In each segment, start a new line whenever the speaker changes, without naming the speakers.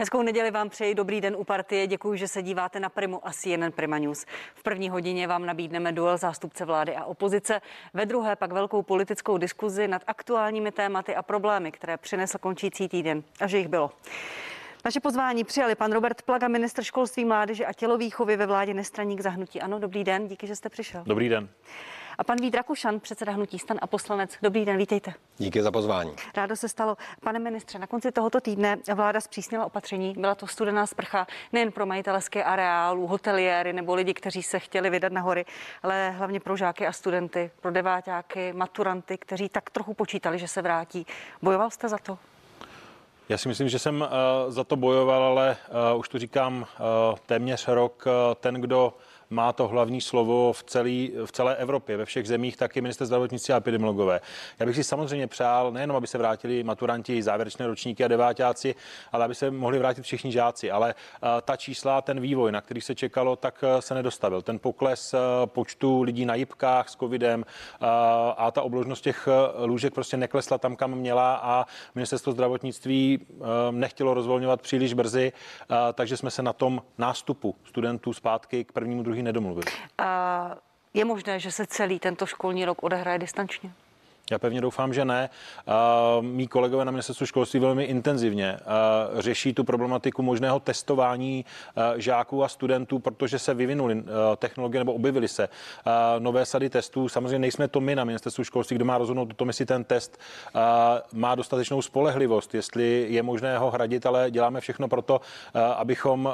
Hezkou neděli vám přeji, dobrý den u partie. Děkuji, že se díváte na Primu a CNN Prima News. V první hodině vám nabídneme duel zástupce vlády a opozice, ve druhé pak velkou politickou diskuzi nad aktuálními tématy a problémy, které přinesl končící týden. A že jich bylo. Naše pozvání přijali pan Robert Plaga, ministr školství, mládeže a tělovýchovy ve vládě nestraník zahnutí. Ano, dobrý den, díky, že jste přišel.
Dobrý den.
A pan Vít Rakušan, předseda Hnutí stan a poslanec. Dobrý den, vítejte.
Díky za pozvání.
Rádo se stalo. Pane ministře, na konci tohoto týdne vláda zpřísnila opatření. Byla to studená sprcha nejen pro majitelské areálů, hoteliéry nebo lidi, kteří se chtěli vydat na hory, ale hlavně pro žáky a studenty, pro deváťáky, maturanty, kteří tak trochu počítali, že se vrátí. Bojoval jste za to?
Já si myslím, že jsem uh, za to bojoval, ale uh, už to říkám uh, téměř rok. Ten, kdo má to hlavní slovo v, celý, v celé Evropě, ve všech zemích, tak i minister zdravotnictví a epidemiologové. Já bych si samozřejmě přál nejenom, aby se vrátili maturanti, závěrečné ročníky a devátáci, ale aby se mohli vrátit všichni žáci. Ale uh, ta čísla, ten vývoj, na který se čekalo, tak uh, se nedostavil. Ten pokles uh, počtu lidí na jibkách s covidem a ta obložnost těch lůžek prostě neklesla tam, kam měla a ministerstvo zdravotnictví nechtělo rozvolňovat příliš brzy, takže jsme se na tom nástupu studentů zpátky k prvnímu, druhý nedomluvili.
A je možné, že se celý tento školní rok odehraje distančně?
Já pevně doufám, že ne. Mí kolegové na ministerstvu školství velmi intenzivně řeší tu problematiku možného testování žáků a studentů, protože se vyvinuly technologie nebo objevily se nové sady testů. Samozřejmě nejsme to my na ministerstvu školství, kdo má rozhodnout o tom, jestli ten test má dostatečnou spolehlivost, jestli je možné ho hradit, ale děláme všechno pro to, abychom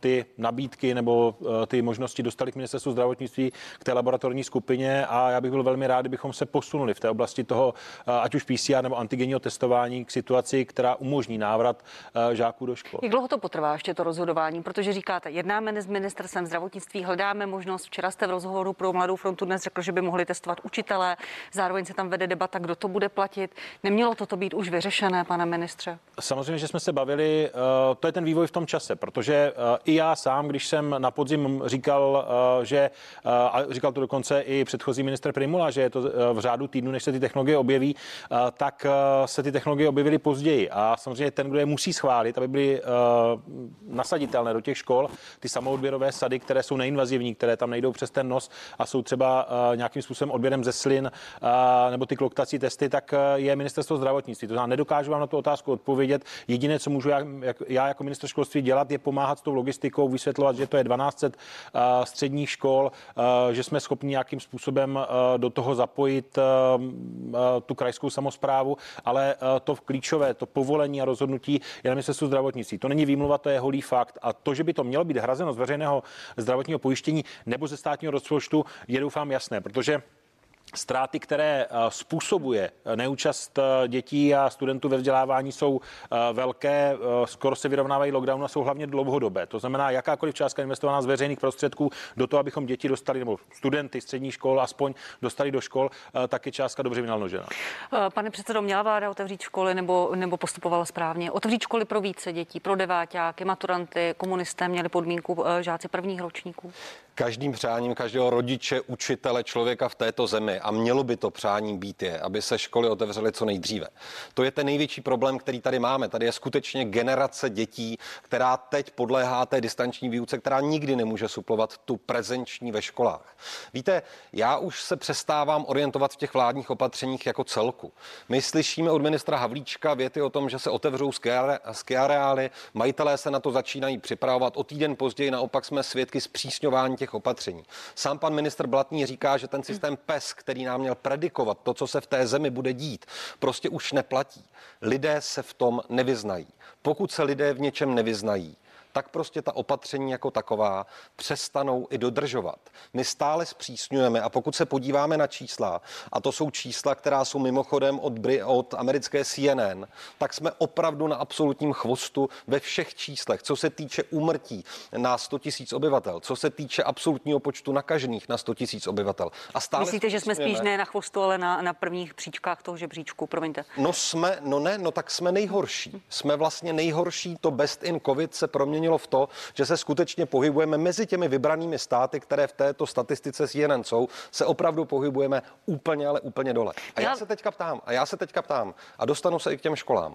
ty nabídky nebo ty možnosti dostali k ministerstvu zdravotnictví, k té laboratorní skupině a já bych byl velmi rád, kdybychom se posunuli v té oblasti oblasti toho, eh, ať už PCR nebo antigenního testování k situaci, která umožní návrat eh, žáků do škol.
Jak dlouho to potrvá ještě to rozhodování? Protože říkáte, jednáme s ministerstvem zdravotnictví, hledáme možnost. Včera jste v rozhovoru pro Mladou frontu dnes řekl, že by mohli testovat učitelé. Zároveň se tam vede debata, kdo to bude platit. Nemělo toto být už vyřešené, pane ministře?
Samozřejmě, že jsme se bavili, eh, to je ten vývoj v tom čase, protože i já sám, když jsem na podzim říkal, že, a říkal to dokonce i předchozí minister Primula, že je to v řádu týdnu, než se ty ty technologie objeví, eh, tak eh, se ty technologie objevily později. A samozřejmě ten, kdo je musí schválit, aby byly eh, nasaditelné do těch škol, ty samoodběrové sady, které jsou neinvazivní, které tam nejdou přes ten nos a jsou třeba nějakým způsobem odběrem ze slin nebo ty kloktací testy, tak je ministerstvo zdravotnictví. To znamená, nedokážu vám na tu otázku odpovědět. Jediné, co můžu já, já jako minister školství dělat, je pomáhat s tou logistikou, vysvětlovat, že to je 12 středních škol, že jsme schopni nějakým způsobem do toho zapojit tu krajskou samozprávu, ale eh, to klíčové, to povolení a rozhodnutí je na ministerstvu zdravotnictví. To není výmluva, to je holý fakt. A to, že by to mělo být hrazeno z veřejného zdravotního pojištění nebo ze státního rozpočtu, je doufám jasné, protože Ztráty, které eh, způsobuje eh, neúčast eh, dětí a studentů ve vzdělávání, jsou velké, skoro se vyrovnávají lockdown a jsou hlavně dlouhodobé. To znamená, jakákoliv částka investovaná z veřejných prostředků do toho, abychom děti dostali, nebo studenty střední škol aspoň dostali do škol, tak je částka dobře vynaložena.
Pane předsedo, měla vláda otevřít školy nebo, nebo postupovala správně? Otevřít školy pro více dětí, pro deváťáky, maturanty, komunisté měli podmínku žáci prvních ročníků?
Každým přáním každého rodiče, učitele, člověka v této zemi a mělo by to přání být je, aby se školy otevřely co nejdříve. To je ten největší problém, který tady máme. Tady je skutečně generace dětí, která teď podléhá té distanční výuce, která nikdy nemůže suplovat tu prezenční ve školách. Víte, já už se přestávám orientovat v těch vládních opatřeních jako celku. My slyšíme od ministra Havlíčka věty o tom, že se otevřou skiareály, majitelé se na to začínají připravovat. O týden později naopak jsme svědky zpřísňování těch opatření. Sám pan ministr Blatný říká, že ten systém PES, který nám měl predikovat to, co se v té zemi bude dít, prostě už neplatí. Lidé se v tom nevyznají. Pokud se lidé v něčem nevyznají, tak prostě ta opatření jako taková přestanou i dodržovat. My stále zpřísňujeme a pokud se podíváme na čísla, a to jsou čísla, která jsou mimochodem od, od americké CNN, tak jsme opravdu na absolutním chvostu ve všech číslech, co se týče úmrtí na 100 tisíc obyvatel, co se týče absolutního počtu nakažených na 100 tisíc obyvatel.
A stále Myslíte, že jsme spíš ne na chvostu, ale na, na prvních příčkách toho žebříčku, promiňte.
No jsme, no ne, no tak jsme nejhorší. Jsme vlastně nejhorší, to best in covid se proměnilo proměnilo v to, že se skutečně pohybujeme mezi těmi vybranými státy, které v této statistice CNN jsou, se opravdu pohybujeme úplně, ale úplně dole. A já, já se teďka ptám, a já se teďka ptám, a dostanu se i k těm školám.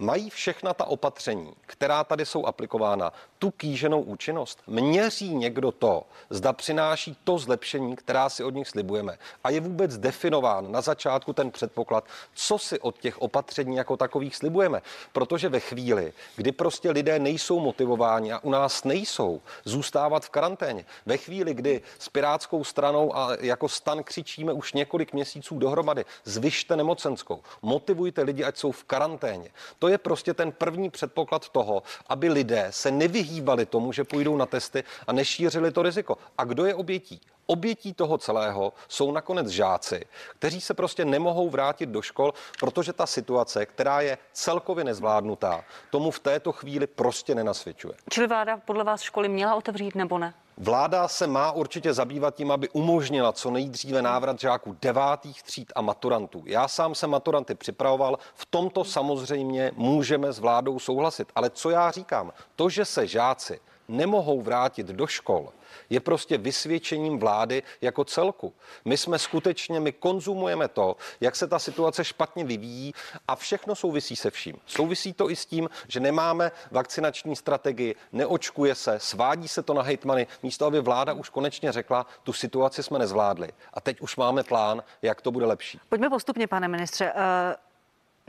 Mají všechna ta opatření, která tady jsou aplikována, tu kýženou účinnost? Měří někdo to, zda přináší to zlepšení, která si od nich slibujeme? A je vůbec definován na začátku ten předpoklad, co si od těch opatření jako takových slibujeme? Protože ve chvíli, kdy prostě lidé nejsou motivováni a u nás nejsou zůstávat v karanténě, ve chvíli, kdy s Pirátskou stranou a jako stan křičíme už několik měsíců dohromady, zvyšte nemocenskou, motivujte lidi, ať jsou v karanténě. To je prostě ten první předpoklad toho, aby lidé se nevyhýbali tomu, že půjdou na testy a nešířili to riziko. A kdo je obětí? Obětí toho celého jsou nakonec žáci, kteří se prostě nemohou vrátit do škol, protože ta situace, která je celkově nezvládnutá, tomu v této chvíli prostě nenasvědčuje.
Čili vláda podle vás školy měla otevřít nebo ne?
Vláda se má určitě zabývat tím, aby umožnila co nejdříve návrat žáků devátých tříd a maturantů. Já sám jsem maturanty připravoval, v tomto samozřejmě můžeme s vládou souhlasit. Ale co já říkám, to, že se žáci nemohou vrátit do škol, je prostě vysvědčením vlády jako celku. My jsme skutečně, my konzumujeme to, jak se ta situace špatně vyvíjí a všechno souvisí se vším. Souvisí to i s tím, že nemáme vakcinační strategii, neočkuje se, svádí se to na hejtmany, místo aby vláda už konečně řekla, tu situaci jsme nezvládli. A teď už máme plán, jak to bude lepší.
Pojďme postupně, pane ministře. Uh...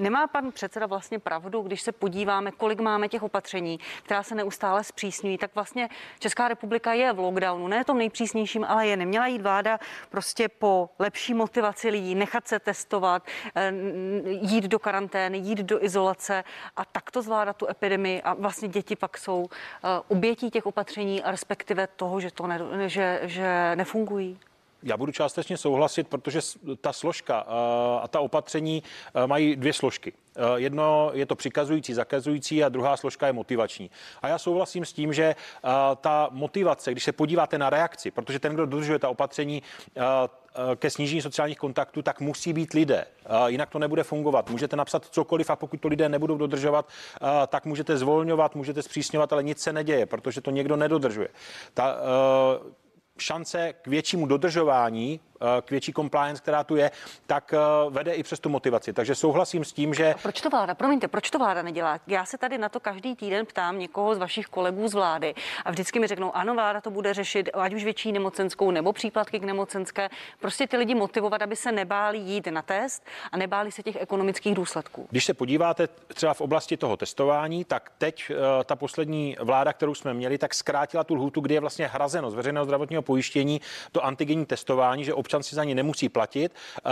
Nemá pan předseda vlastně pravdu, když se podíváme, kolik máme těch opatření, která se neustále zpřísňují, tak vlastně Česká republika je v lockdownu, ne tom nejpřísnějším, ale je. Neměla jít vláda prostě po lepší motivaci lidí, nechat se testovat, eh, jít do karantény, jít do izolace a takto zvládat tu epidemii a vlastně děti pak jsou eh, obětí těch opatření a respektive toho, že to ne, že, že nefungují.
Já budu částečně souhlasit, protože ta složka eh, a ta opatření eh, mají dvě složky. Eh, jedno je to přikazující, zakazující a druhá složka je motivační. A já souhlasím s tím, že ta motivace, když se podíváte na reakci, protože ten, kdo dodržuje ta opatření, ke snížení sociálních kontaktů, tak musí být lidé. Jinak to nebude fungovat. Můžete napsat cokoliv a pokud to lidé nebudou dodržovat, tak můžete zvolňovat, můžete zpřísňovat, ale nic se neděje, protože to někdo nedodržuje. Ta, šance k většímu dodržování k větší compliance, která tu je, tak eh, vede i přes tu motivaci. Takže souhlasím s tím, že.
A proč to vláda, promiňte, proč to vláda nedělá? Já se tady na to každý týden ptám někoho z vašich kolegů z vlády a vždycky mi řeknou, ano, vláda to bude řešit, ať už větší nemocenskou nebo příplatky k nemocenské. Prostě ty lidi motivovat, aby se nebáli jít na test a nebáli se těch ekonomických důsledků.
Když se podíváte třeba v oblasti toho testování, tak teď uh, ta poslední vláda, kterou jsme měli, tak zkrátila tu lhůtu, kdy je vlastně hrazeno z veřejného zdravotního pojištění to antigenní testování, že občan si za ní nemusí platit uh,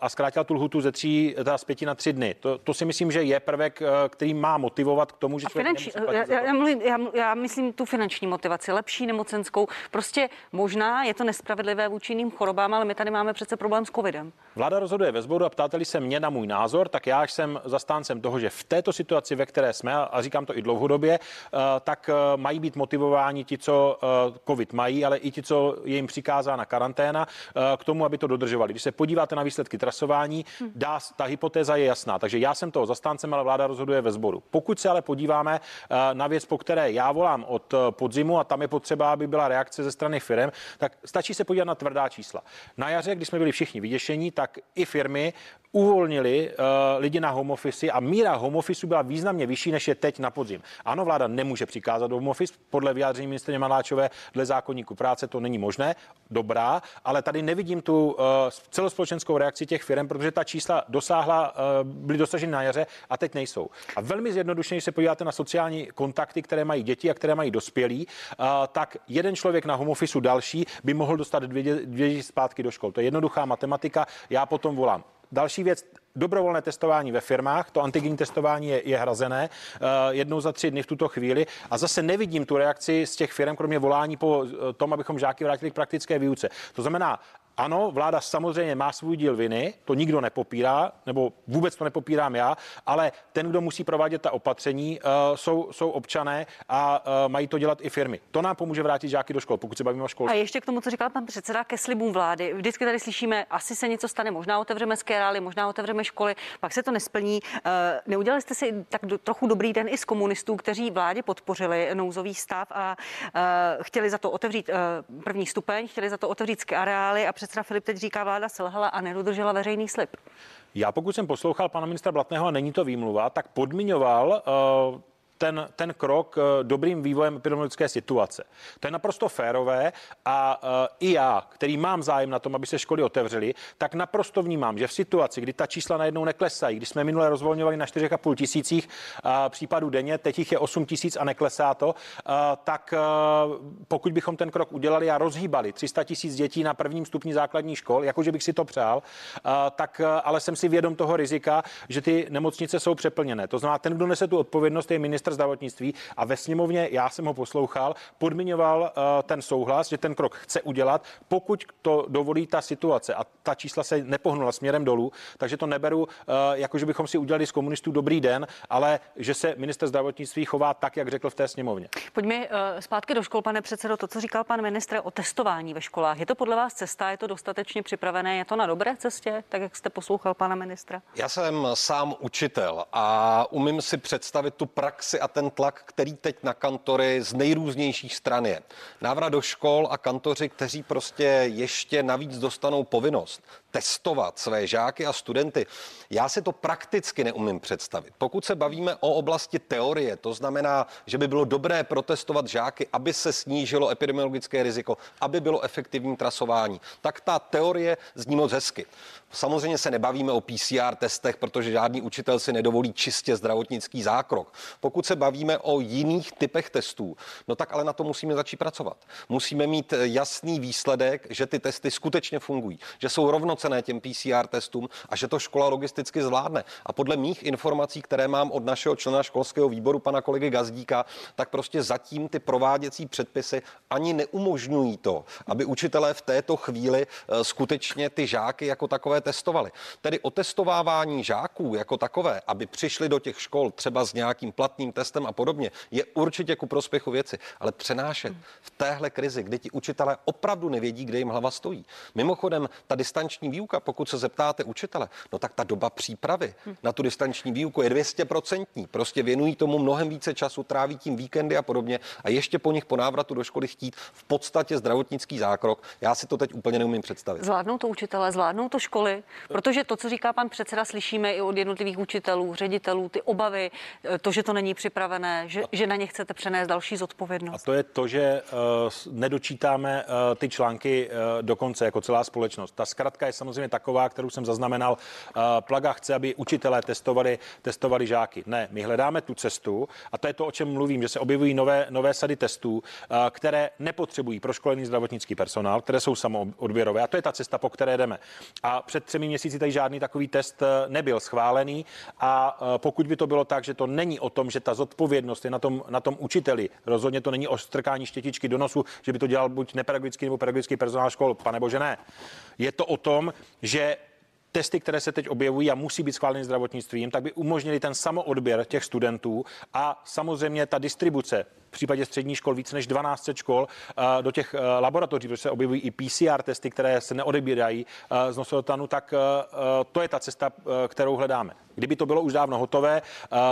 a zkrátila tu lhutu ze tří, teda z pěti na tři dny. To, to si myslím, že je prvek, uh, který má motivovat k tomu, že
člověk finanční, já, já, mluvím, já, já myslím tu finanční motivaci, lepší nemocenskou. Prostě možná je to nespravedlivé vůči jiným chorobám, ale my tady máme přece problém s covidem.
Vláda rozhoduje ve sboru a ptáte se mě na můj názor, tak já jsem zastáncem toho, že v této situaci, ve které jsme, a říkám to i dlouhodobě, uh, tak mají být motivováni ti, co covid mají, ale i ti, co je jim přikázána karanténa, k tomu, aby to dodržovali. Když se podíváte na výsledky trasování, hm. dá, ta hypotéza je jasná. Takže já jsem toho zastáncem, ale vláda rozhoduje ve sboru. Pokud se ale podíváme eh, na věc, po které já volám od eh, podzimu a tam je potřeba, aby byla reakce ze strany firm, tak stačí se podívat na tvrdá čísla. Na jaře, když jsme byli všichni vyděšení, tak i firmy uvolnili uh, lidi na home office a míra home office byla významně vyšší, než je teď na podzim. Ano, vláda nemůže přikázat home office, podle vyjádření ministrně Maláčové dle zákonníku práce to není možné, dobrá, ale tady nevidím tu uh, celospolečenskou reakci těch firm, protože ta čísla dosáhla, uh, byly dosaženy na jaře a teď nejsou. A velmi zjednodušeně, se podíváte na sociální kontakty, které mají děti a které mají dospělí, uh, tak jeden člověk na home office další by mohl dostat dvě, dvě zpátky do škol. To je jednoduchá matematika. Já potom volám Další věc, dobrovolné testování ve firmách, to antigenní testování je, je hrazené uh, jednou za tři dny v tuto chvíli a zase nevidím tu reakci z těch firm, kromě volání po eh, tom, abychom žáky vrátili k praktické výuce. To znamená, ano, vláda samozřejmě má svůj díl viny, to nikdo nepopírá, nebo vůbec to nepopírám já, ale ten, kdo musí provádět ta opatření, uh, jsou, jsou občané a uh, mají to dělat i firmy. To nám pomůže vrátit žáky do škol, pokud se bavíme o škole.
A ještě k tomu, co říkal pan předseda, ke slibům vlády. Vždycky tady slyšíme, asi se něco stane, možná otevřeme skérály, možná otevřeme školy, pak se to nesplní. Uh, neudělali jste si tak do, trochu dobrý den i z komunistů, kteří vládě podpořili nouzový stav a chtěli za to otevřít první stupeň, chtěli za to otevřít areály a předseda Filip teď říká, vláda selhala a nedodržela veřejný slib.
Já pokud jsem poslouchal pana ministra Blatného, a není to výmluva, tak podmiňoval uh, ten, ten krok eh, dobrým vývojem epidemiologické situace. To je naprosto férové a uh, i já, který mám zájem na tom, aby se školy otevřely, tak naprosto vnímám, že v situaci, kdy ta čísla najednou neklesají, když jsme minule rozvolňovali na 4,5 tisících případů denně, teď jich je 8 tisíc a neklesá to, uh, tak pokud bychom ten krok udělali a rozhýbali 300 tisíc dětí na prvním stupni základní škol, jakože bych si to přál, tak ale jsem si vědom toho rizika, že ty nemocnice jsou přeplněné. To znamená, ten, kdo nese tu odpovědnost, je minister ministr zdravotnictví a ve sněmovně, já jsem ho poslouchal, podmiňoval uh, ten souhlas, že ten krok chce udělat, pokud to dovolí ta situace a ta čísla se nepohnula směrem dolů, takže to neberu, uh, jako že bychom si udělali z komunistů dobrý den, ale že se minister zdravotnictví chová tak, jak řekl v té sněmovně.
Pojďme uh, zpátky do škol, pane předsedo, to, co říkal pan ministr o testování ve školách. Je to podle vás cesta, je to dostatečně připravené, je to na dobré cestě, tak jak jste poslouchal pana ministra?
Já jsem sám učitel a umím si představit tu praxi a ten tlak, který teď na kantory z nejrůznějších stran je. Návrat do škol a kantoři, kteří prostě ještě navíc dostanou povinnost testovat své žáky a studenty. Já si to prakticky neumím představit. Pokud se bavíme o oblasti teorie, to znamená, že by bylo dobré protestovat žáky, aby se snížilo epidemiologické riziko, aby bylo efektivní trasování, tak ta teorie zní moc hezky. Samozřejmě se nebavíme o PCR testech, protože žádný učitel si nedovolí čistě zdravotnický zákrok. Pokud se bavíme o jiných typech testů, no tak ale na to musíme začít pracovat. Musíme mít jasný výsledek, že ty testy skutečně fungují, že jsou rovnocené těm PCR testům a že to škola logisticky zvládne. A podle mých informací, které mám od našeho člena školského výboru, pana kolegy Gazdíka, tak prostě zatím ty prováděcí předpisy ani neumožňují to, aby učitelé v této chvíli eh, skutečně ty žáky jako takové testovali. Tedy otestovávání žáků jako takové, aby přišli do těch škol třeba s nějakým platným testem a podobně, je určitě ku prospěchu věci. Ale přenášet v téhle krizi, kdy ti učitelé opravdu nevědí, kde jim hlava stojí. Mimochodem, ta distanční výuka, pokud se zeptáte učitele, no tak ta doba přípravy na tu distanční výuku je 200%. Prostě věnují tomu mnohem více času, tráví tím víkendy a podobně a ještě po nich po návratu do školy chtít v podstatě zdravotnický zákrok. Já si to teď úplně neumím představit.
Zvládnou to učitele, zvládnou to školy, protože to, co říká pan předseda, slyšíme i od jednotlivých učitelů, ředitelů, ty obavy, to, že to není připravené, že, že na ně chcete přenést další zodpovědnost.
A to je to, že uh, nedočítáme uh, ty články uh, do konce jako celá společnost. Ta zkratka je samozřejmě taková, kterou jsem zaznamenal. Uh, Plaga chce, aby učitelé testovali, testovali žáky. Ne, my hledáme tu cestu a to je to, o čem mluvím, že se objevují nové, nové sady testů, uh, které nepotřebují proškolený zdravotnický personál, které jsou samoodběrové. A to je ta cesta, po které jdeme. A před třemi měsíci tady žádný takový test nebyl schválený a pokud by to bylo tak, že to není o tom, že ta zodpovědnost je na tom, na tom učiteli, rozhodně to není o strkání štětičky do nosu, že by to dělal buď nepedagogický nebo pedagogický personál škol, pane bože ne. Je to o tom, že testy, které se teď objevují a musí být schváleny zdravotnictvím, tak by umožnili ten samoodběr těch studentů a samozřejmě ta distribuce v případě středních škol více než 12 škol eh, do těch eh, laboratoří, protože se objevují i PCR testy, které se neodebírají eh, z nosotanu, tak to je ta cesta, kterou hledáme. Kdyby to bylo už dávno hotové,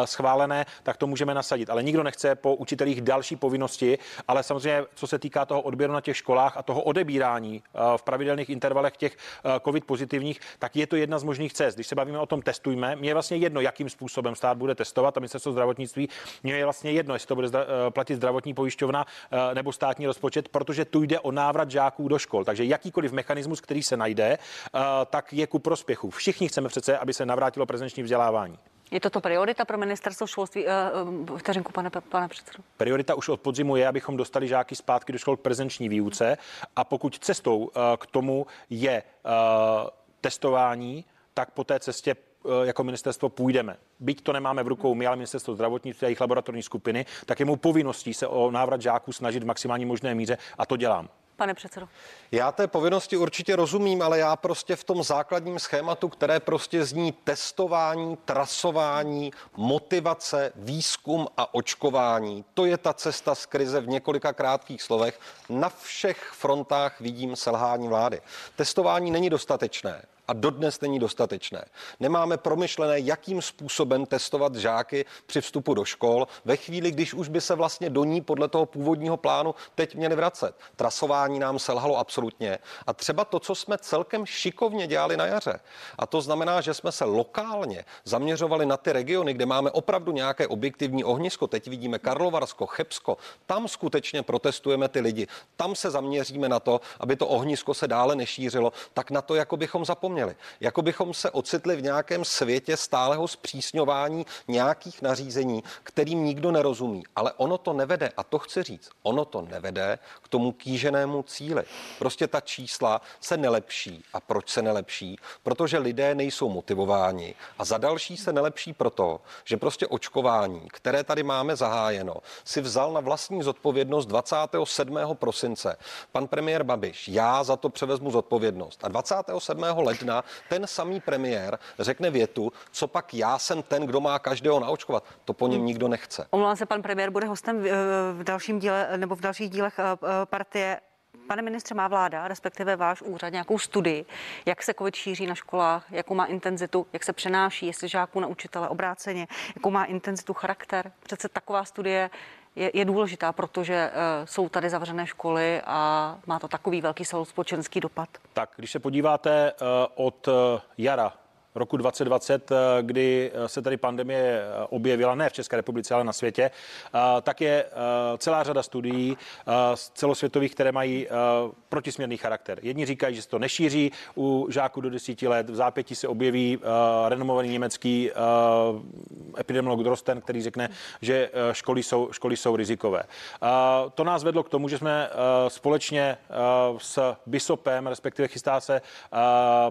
schválené, tak to můžeme nasadit. Ale nikdo nechce po učitelích další povinnosti, ale samozřejmě, co se týká toho odběru na těch školách a toho odebírání v pravidelných intervalech těch COVID pozitivních, tak je to jedna z možných cest. Když se bavíme o tom testujme, mě je vlastně jedno, jakým způsobem stát bude testovat a ministerstvo zdravotnictví, mě je vlastně jedno, jestli to bude platit platit zdravotní pojišťovna eh, nebo státní rozpočet, protože tu jde o návrat žáků do škol. Takže jakýkoliv mechanismus, který se najde, eh, tak je ku prospěchu. Všichni chceme přece, aby se navrátilo prezenční vzdělávání.
Je toto priorita pro ministerstvo školství? Uh, vteřinku, pane, pane předsedo.
Priorita už od podzimu je, abychom dostali žáky zpátky do škol k prezenční výuce a pokud cestou uh, k tomu je uh, testování, tak po té cestě Eh, jako ministerstvo půjdeme. Byť to nemáme v rukou my, ale ministerstvo zdravotnictví a jejich laboratorní skupiny, tak je mou povinností se o návrat žáků snažit v maximální možné míře a to dělám.
Pane předsedo.
Já té povinnosti určitě rozumím, ale já prostě v tom základním schématu, které prostě zní testování, trasování, motivace, výzkum a očkování, to je ta cesta z krize v několika krátkých slovech. Na všech frontách vidím selhání vlády. Testování není dostatečné a dodnes není dostatečné. Nemáme promyšlené, jakým způsobem testovat žáky při vstupu do škol ve chvíli, když už by se vlastně do ní podle toho původního plánu teď měli vracet. Trasování nám selhalo absolutně. A třeba to, co jsme celkem šikovně dělali na jaře, a to znamená, že jsme se lokálně zaměřovali na ty regiony, kde máme opravdu nějaké objektivní ohnisko. Teď vidíme Karlovarsko, Chebsko. Tam skutečně protestujeme ty lidi. Tam se zaměříme na to, aby to ohnisko se dále nešířilo. Tak na to, jako bychom zapomněli. Jako bychom se ocitli v nějakém světě stáleho zpřísňování nějakých nařízení, kterým nikdo nerozumí. Ale ono to nevede, a to chci říct, ono to nevede k tomu kýženému cíli. Prostě ta čísla se nelepší. A proč se nelepší? Protože lidé nejsou motivováni. A za další se nelepší proto, že prostě očkování, které tady máme zahájeno, si vzal na vlastní zodpovědnost 27. prosince pan premiér Babiš. Já za to převezmu zodpovědnost. A 27. ledna ten samý premiér řekne větu, co pak já jsem ten, kdo má každého naočkovat. To po něm nikdo nechce.
Omlouvám se, pan premiér bude hostem v, v dalším díle nebo v dalších dílech eh, eh, partie. Pane ministře, má vláda, respektive váš úřad, nějakou studii, jak se COVID šíří na školách, jakou má intenzitu, jak se přenáší, jestli žáků na učitele obráceně, jakou má intenzitu charakter? Přece taková studie je, je důležitá, protože uh, jsou tady zavřené školy a má to takový velký společenský dopad.
Tak, když se podíváte uh, od uh, jara roku 2020, eh, kdy eh, se tady pandemie eh, objevila ne v České republice, ale na světě, tak je celá řada studií celosvětových, které mají protisměrný charakter. Jedni říkají, že se to nešíří u žáků do 10 let, v zápětí se objeví renomovaný německý epidemiolog Drosten, který řekne, že školy jsou, školy jsou rizikové. To nás vedlo k tomu, že jsme společně s BISOPem, respektive chystá se,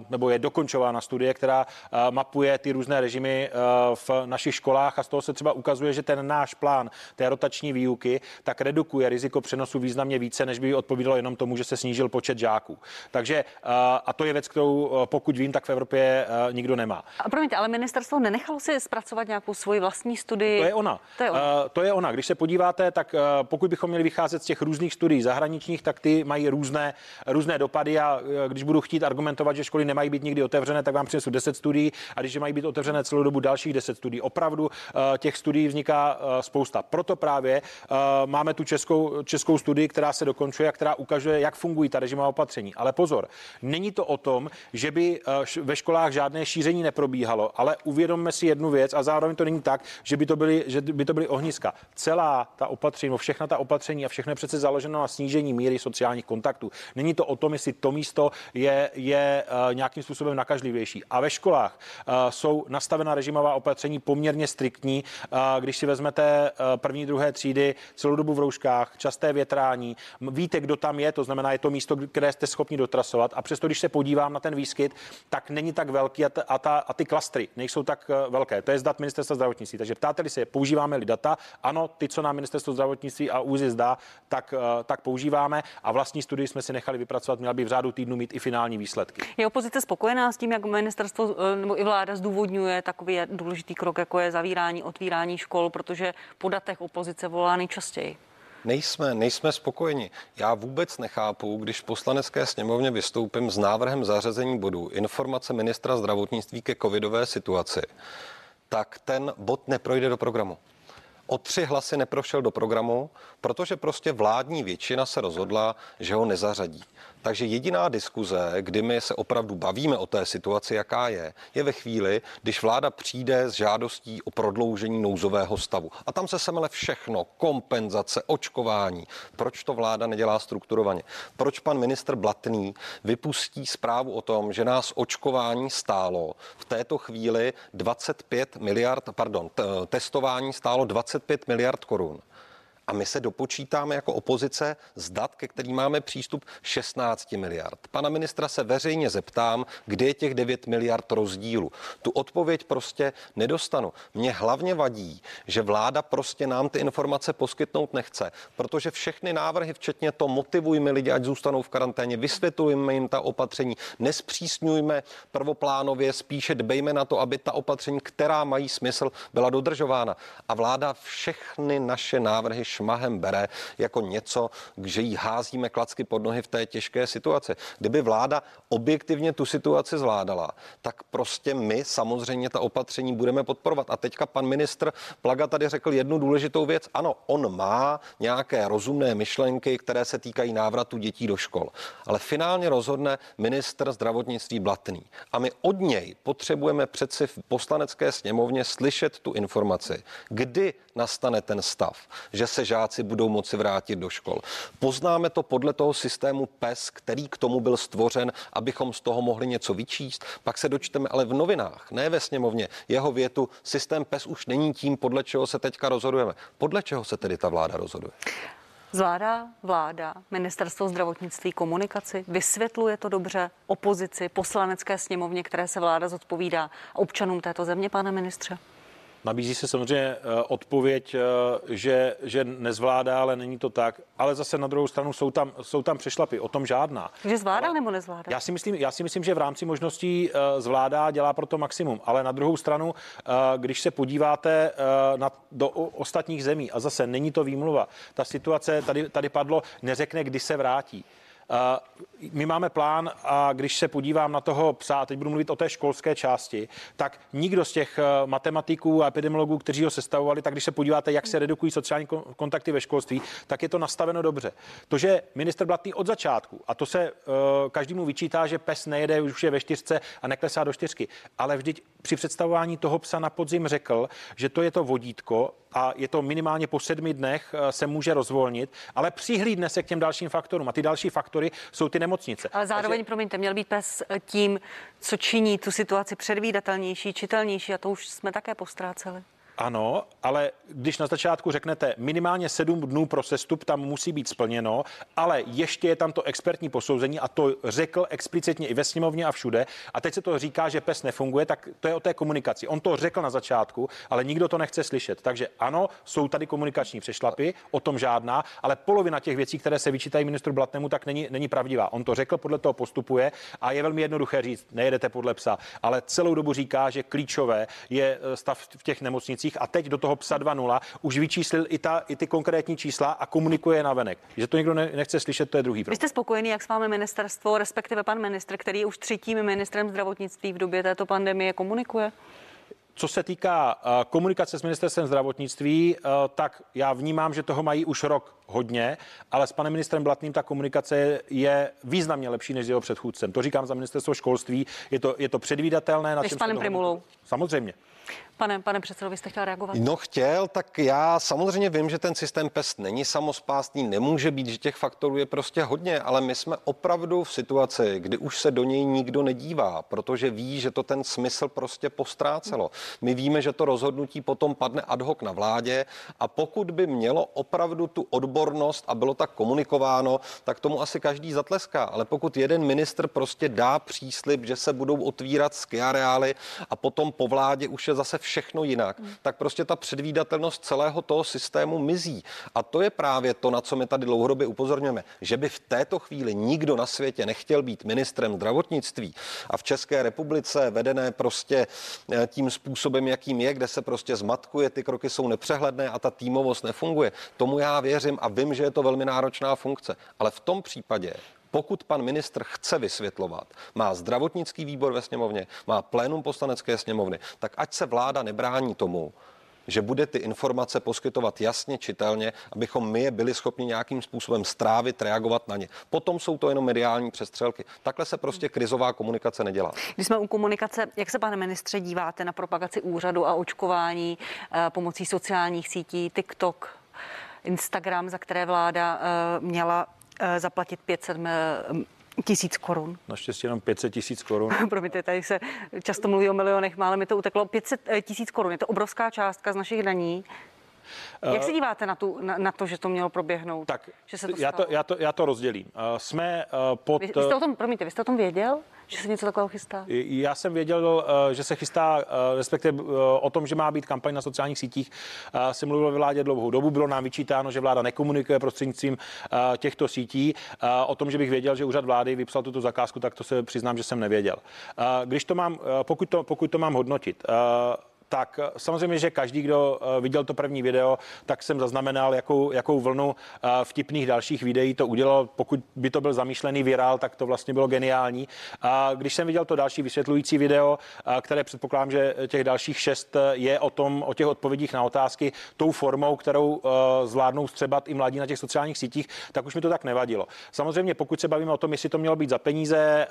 nebo je dokončována studie, která mapuje ty různé režimy eh, v našich školách a z toho se třeba ukazuje, že ten náš plán té rotační výuky tak redukuje riziko přenosu významně více, než by odpovídalo jenom tomu, že se snížil počet žáků. Takže eh, a to je věc, kterou pokud vím, tak v Evropě nikdo nemá.
A promiňte, ale ministerstvo nenechalo si zpracovat nějakou svoji vlastní studii?
To je ona. To je ona. To je ona. Když se podíváte, tak pokud bychom měli vycházet z těch různých studií zahraničních, tak ty mají různé, různé dopady a když budu chtít argumentovat, že školy nemají být nikdy otevřené, tak vám přinesu 10 studií a když mají být otevřené celou dobu dalších 10 studií. Opravdu eh, těch studií vzniká eh, spousta. Proto právě eh, máme tu českou, českou studii, která se dokončuje a která ukazuje, jak fungují ta režimová opatření. Ale pozor, není to o tom, že by ve školách žádné šíření neprobíhalo, ale uvědomme si jednu věc a zároveň to není tak, že by to byly, že by to byly ohniska. Celá ta opatření, no všechna ta opatření a všechno je přece založeno na snížení míry sociálních kontaktů. Není to o tom, jestli to místo je, je nějakým způsobem nakažlivější. A ve školách Eh, jsou nastavena režimová opatření poměrně striktní. Eh, když si vezmete eh, první, druhé třídy, celou dobu v rouškách, časté větrání, víte, kdo tam je, to znamená, je to místo, které jste schopni dotrasovat. A přesto, když se podívám na ten výskyt, tak není tak velký a, ta, a, ta, a ty klastry nejsou tak velké. To je zdat ministerstva zdravotnictví. Takže ptáte-li se, používáme-li data? Ano, ty, co nám ministerstvo zdravotnictví a úzy zdá, tak, tak používáme a vlastní studii jsme si nechali vypracovat, měla by v řádu týdnu mít i finální výsledky.
Je opozice spokojená s tím, jak ministerstvo nebo i vláda zdůvodňuje takový důležitý krok, jako je zavírání, otvírání škol, protože po datech opozice volá nejčastěji.
Nejsme, nejsme spokojeni. Já vůbec nechápu, když v poslanecké sněmovně vystoupím s návrhem zařazení bodu informace ministra zdravotnictví ke covidové situaci, tak ten bod neprojde do programu o tři hlasy neprošel do programu, protože prostě vládní většina se rozhodla, že ho nezařadí. Takže jediná diskuze, kdy my se opravdu bavíme o té situaci, jaká je, je ve chvíli, když vláda přijde s žádostí o prodloužení nouzového stavu. A tam se semele všechno, kompenzace, očkování. Proč to vláda nedělá strukturovaně? Proč pan ministr Blatný vypustí zprávu o tom, že nás očkování stálo v této chvíli 25 miliard, pardon, t- testování stálo 25 miliard korun a my se dopočítáme jako opozice z dat, ke kterým máme přístup 16 miliard. Pana ministra se veřejně zeptám, kde je těch 9 miliard rozdílu. Tu odpověď prostě nedostanu. Mně hlavně vadí, že vláda prostě nám ty informace poskytnout nechce, protože všechny návrhy, včetně to motivujme lidi, ať zůstanou v karanténě, vysvětlujeme jim ta opatření, nespřísňujme prvoplánově, spíše dbejme na to, aby ta opatření, která mají smysl, byla dodržována. A vláda všechny naše návrhy šmahem bere jako něco, že jí házíme klacky pod nohy v té těžké situaci. Kdyby vláda objektivně tu situaci zvládala, tak prostě my samozřejmě ta opatření budeme podporovat. A teďka pan ministr Plaga tady řekl jednu důležitou věc. Ano, on má nějaké rozumné myšlenky, které se týkají návratu dětí do škol. Ale finálně rozhodne ministr zdravotnictví Blatný. A my od něj potřebujeme přeci v poslanecké sněmovně slyšet tu informaci, kdy nastane ten stav, že se žáci budou moci vrátit do škol. Poznáme to podle toho systému PES, který k tomu byl stvořen, abychom z toho mohli něco vyčíst. Pak se dočteme ale v novinách, ne ve sněmovně, jeho větu, systém PES už není tím, podle čeho se teďka rozhodujeme. Podle čeho se tedy ta vláda rozhoduje?
Zvládá vláda, ministerstvo zdravotnictví komunikaci, vysvětluje to dobře opozici, poslanecké sněmovně, které se vláda zodpovídá občanům této země, pane ministře?
Nabízí se samozřejmě eh, odpověď, eh, že, že nezvládá, ale není to tak. Ale zase na druhou stranu jsou tam, jsou tam přešlapy, o tom žádná.
Že zvládá ale nebo nezvládá?
Já si, myslím, já si myslím, že v rámci možností eh, zvládá, dělá pro to maximum. Ale na druhou stranu, když se podíváte na, do ostatních zemí, a zase není to výmluva, ta situace tady, tady padlo, neřekne, kdy se vrátí. My máme plán a když se podívám na toho psa, teď budu mluvit o té školské části, tak nikdo z těch eh, matematiků a epidemiologů, kteří ho sestavovali, tak když se podíváte, jak se redukují sociální kontakty ve školství, tak je to nastaveno dobře. To, že minister Blatný od začátku, a to se uh, každému vyčítá, že pes nejede, už je ve čtyřce a neklesá do čtyřky, ale vždyť při představování toho psa na podzim řekl, že to je to vodítko a je to minimálně po sedmi dnech eh, se může rozvolnit, ale přihlídne se k těm dalším faktorům. A ty další faktory jsou ty nemocnice.
Ale zároveň, Takže... promiňte, měl být pes eh, tím, co činí tu situaci předvídatelnější, čitelnější a to už jsme také postráceli.
Ano, ale když na začátku řeknete minimálně sedm dnů pro sestup, tam musí být splněno, ale ještě je tam to expertní posouzení a to řekl explicitně i ve sněmovně a všude. A teď se to říká, že PES nefunguje, tak to je o té komunikaci. On to řekl na začátku, ale nikdo to nechce slyšet. Takže ano, jsou tady komunikační přešlapy, o tom žádná, ale polovina těch věcí, které se vyčítají ministru Blatnému, tak není, není pravdivá. On to řekl, podle toho postupuje a je velmi jednoduché říct, nejedete podle psa, ale celou dobu říká, že klíčové je eh, stav v těch nemocnicích měsících a teď do toho psa 2.0 už vyčíslil i, ta, i ty konkrétní čísla a komunikuje na venek. Že to někdo ne, nechce slyšet, to je druhý
problém. Vy jste spokojený, jak s vámi ministerstvo, respektive pan ministr, který je už třetím ministrem zdravotnictví v době této pandemie, komunikuje?
Co se týká uh, komunikace s ministerstvem zdravotnictví, uh, tak já vnímám, že toho mají už rok hodně, ale s panem ministrem Blatným ta komunikace je významně lepší než s jeho předchůdcem. To říkám za ministerstvo školství, je to, je to předvídatelné.
Než s panem Primulou.
Samozřejmě.
Pane, pane předsedo, vy jste chtěl reagovat?
No chtěl, tak já samozřejmě vím, že ten systém PEST není samospásný, nemůže být, že těch faktorů je prostě hodně, ale my jsme opravdu v situaci, kdy už se do něj nikdo nedívá, protože ví, že to ten smysl prostě postrácelo. My víme, že to rozhodnutí potom padne ad hoc na vládě a pokud by mělo opravdu tu odbornost a bylo tak komunikováno, tak tomu asi každý zatleská. Ale pokud jeden ministr prostě dá příslip, že se budou otvírat skiareály a potom po vládě už je zase všechno jinak, hmm. tak prostě ta předvídatelnost celého toho systému mizí. A to je právě to, na co my tady dlouhodobě upozorňujeme, že by v této chvíli nikdo na světě nechtěl být ministrem zdravotnictví a v České republice vedené prostě eh, tím způsobem, jakým je, kde se prostě zmatkuje, ty kroky jsou nepřehledné a ta týmovost nefunguje. Tomu já věřím a vím, že je to velmi náročná funkce. Ale v tom případě pokud pan ministr chce vysvětlovat, má zdravotnický výbor ve sněmovně, má plénum poslanecké sněmovny, tak ať se vláda nebrání tomu, že bude ty informace poskytovat jasně, čitelně, abychom my je byli schopni nějakým způsobem strávit, reagovat na ně. Potom jsou to jenom mediální přestřelky. Takhle se prostě krizová komunikace nedělá.
Když jsme u komunikace, jak se, pane ministře, díváte na propagaci úřadu a očkování eh, pomocí sociálních sítí, TikTok, Instagram, za které vláda eh, měla zaplatit 500 eh, tisíc korun.
Naštěstí jenom 500 tisíc korun.
Promiňte, tady se často mluví o milionech, ale mi to uteklo 500 eh, tisíc korun. Je to obrovská částka z našich daní. Jak se díváte na, tu, na, na to, že to mělo proběhnout?
Tak
že se
to já, to, já, to, já to rozdělím. Jsme pod...
Vy, vy jste o tom, promiňte, vy jste o tom věděl? že se něco takového chystá?
Já jsem věděl, že se chystá, respektive o tom, že má být kampaň na sociálních sítích, se mluvilo ve vládě dlouhou dobu. Bylo nám vyčítáno, že vláda nekomunikuje prostřednictvím těchto sítí. O tom, že bych věděl, že úřad vlády vypsal tuto zakázku, tak to se přiznám, že jsem nevěděl. Když to mám, pokud to, pokud to mám hodnotit, tak samozřejmě, že každý, kdo viděl to první video, tak jsem zaznamenal, jakou, jakou vlnu vtipných dalších videí to udělal. Pokud by to byl zamýšlený virál, tak to vlastně bylo geniální. A když jsem viděl to další vysvětlující video, které předpokládám, že těch dalších šest je o tom, o těch odpovědích na otázky, tou formou, kterou zvládnou střebat i mladí na těch sociálních sítích, tak už mi to tak nevadilo. Samozřejmě, pokud se bavíme o tom, jestli to mělo být za peníze,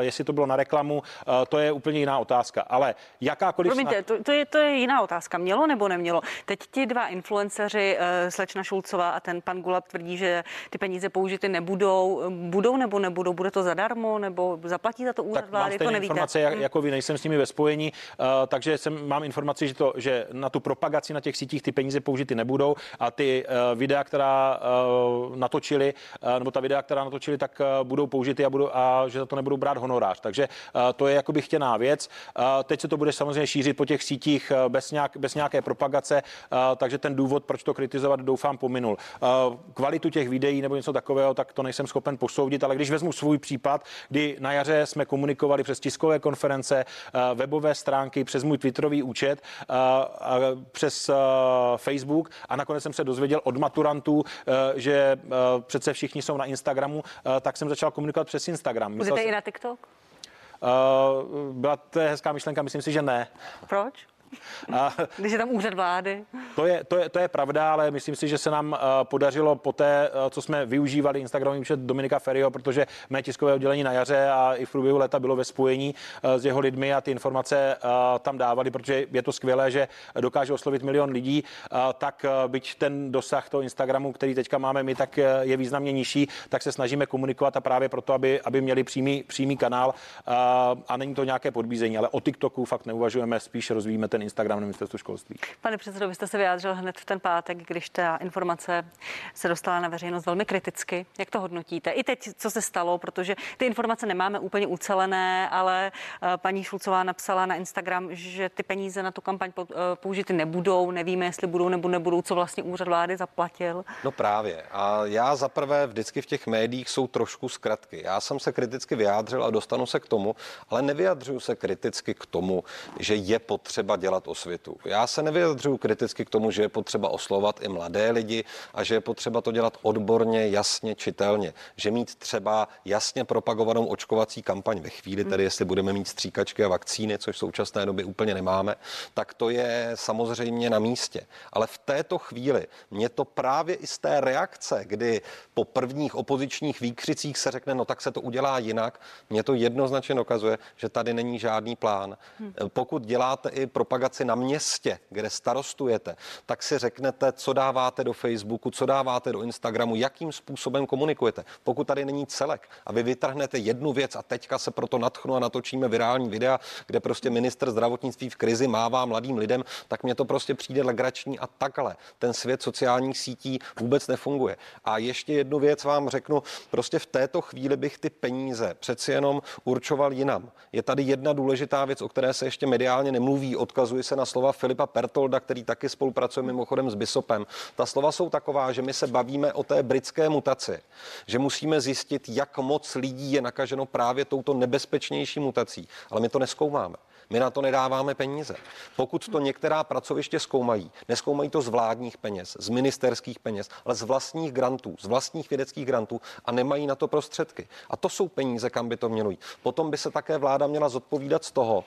jestli to bylo na reklamu, to je úplně jiná otázka. Ale jakákoliv.
Promiňte, to, to, je, to je jiná otázka. Mělo nebo nemělo? Teď ti dva influenceři, uh, slečna Šulcová a ten pan Gulab tvrdí, že ty peníze použity nebudou. Budou nebo nebudou? Bude to zadarmo nebo zaplatí za to úřad
tak
vlády? To nevíte.
informace, jak, hm. jako vy, nejsem s nimi ve spojení, uh, takže jsem, mám informaci, že, to, že na tu propagaci na těch sítích ty peníze použity nebudou a ty uh, videa, která uh, natočili, uh, nebo ta videa, která natočili, tak uh, budou použity a, budou, a že za to nebudou brát honorář. Takže uh, to je jakoby chtěná věc. Uh, teď se to bude samozřejmě šířit po těch sítích uh, bez, nějak, bez nějaké propagace, uh, takže ten důvod, proč to kritizovat, doufám, pominul. Uh, kvalitu těch videí nebo něco takového, tak to nejsem schopen posoudit, ale když vezmu svůj případ, kdy na jaře jsme komunikovali přes tiskové konference, webové stránky, přes můj Twitterový účet, přes Facebook a nakonec jsem se dozvěděl od maturantů, že přece všichni jsou na Instagramu, tak jsem začal komunikovat přes Instagram.
Myslel Budete jsem, i na TikTok?
Uh, byla to hezká myšlenka, myslím si, že ne.
Proč? A, Když je tam úřad vlády.
To je, to, je, to je pravda, ale myslím si, že se nám uh, podařilo po té, uh, co jsme využívali Instagramový účet Dominika Ferio, protože mé tiskové oddělení na jaře a i v průběhu léta bylo ve spojení uh, s jeho lidmi a ty informace tam dávali, protože je to skvělé, že dokáže oslovit milion lidí, tak byť ten dosah toho Instagramu, který teďka máme my, tak je významně nižší, tak se snažíme komunikovat a právě proto, aby, aby měli přímý, přímý kanál a není to nějaké podbízení, ale o TikToku fakt neuvažujeme, spíš rozvíjíme ten Instagram na ministerstvu školství.
Pane předsedo, vy jste se vyjádřil hned v ten pátek, když ta informace se dostala na veřejnost velmi kriticky. Jak to hodnotíte? I teď, co se stalo, protože ty informace nemáme úplně ucelené, ale eh, paní Šulcová napsala na Instagram, že ty peníze na tu kampaň eh, použity nebudou, nevíme, jestli budou nebo nebudou, co vlastně úřad vlády zaplatil.
No právě. A já zaprvé vždycky v těch médiích jsou trošku zkratky. Já jsem se kriticky vyjádřil a dostanu se k tomu, ale nevyjadřuju se kriticky k tomu, že je potřeba dělat osvětu. Já se nevyjadřuju kriticky k tomu, že je potřeba oslovat i mladé lidi a že je potřeba to dělat odborně, jasně, čitelně. Že mít třeba jasně propagovanou očkovací kampaň ve chvíli, tedy jestli budeme mít stříkačky a vakcíny, což v současné době úplně nemáme, tak to je samozřejmě na místě. Ale v této chvíli mě to právě i z té reakce, kdy po prvních opozičních výkřicích se řekne, no tak se to udělá jinak, mě to jednoznačně dokazuje, že tady není žádný plán. Hmm. Pokud děláte i propagaci na městě, kde starostujete, tak si řeknete, co dáváte do Facebooku, co dáváte do Instagramu, jakým způsobem komunikujete. Pokud tady není celek a vy vytrhnete jednu věc a teďka se proto natchnu a natočíme virální videa, kde prostě minister zdravotnictví v krizi mává mladým lidem, tak mně to prostě přijde legrační a takhle. Ten svět sociálních sítí vůbec nefunguje. A ještě jednu věc vám řeknu, prostě v této chvíli bych ty peníze přeci jenom určoval jinam. Je tady jedna důležitá věc, o které se ještě mediálně nemluví, odkazuje se na slova Filipa Pertolda, který taky spolupracuje mimochodem s Bisopem. Ta slova jsou taková, že my se bavíme o té britské mutaci, že musíme zjistit, jak moc lidí je nakaženo právě touto nebezpečnější mutací, ale my to neskoumáme. My na to nedáváme peníze. Pokud to některá pracoviště zkoumají, neskoumají to z vládních peněz, z ministerských peněz, ale z vlastních grantů, z vlastních vědeckých grantů a nemají na to prostředky. A to jsou peníze, kam by to mělo jít. Potom by se také vláda měla zodpovídat z toho,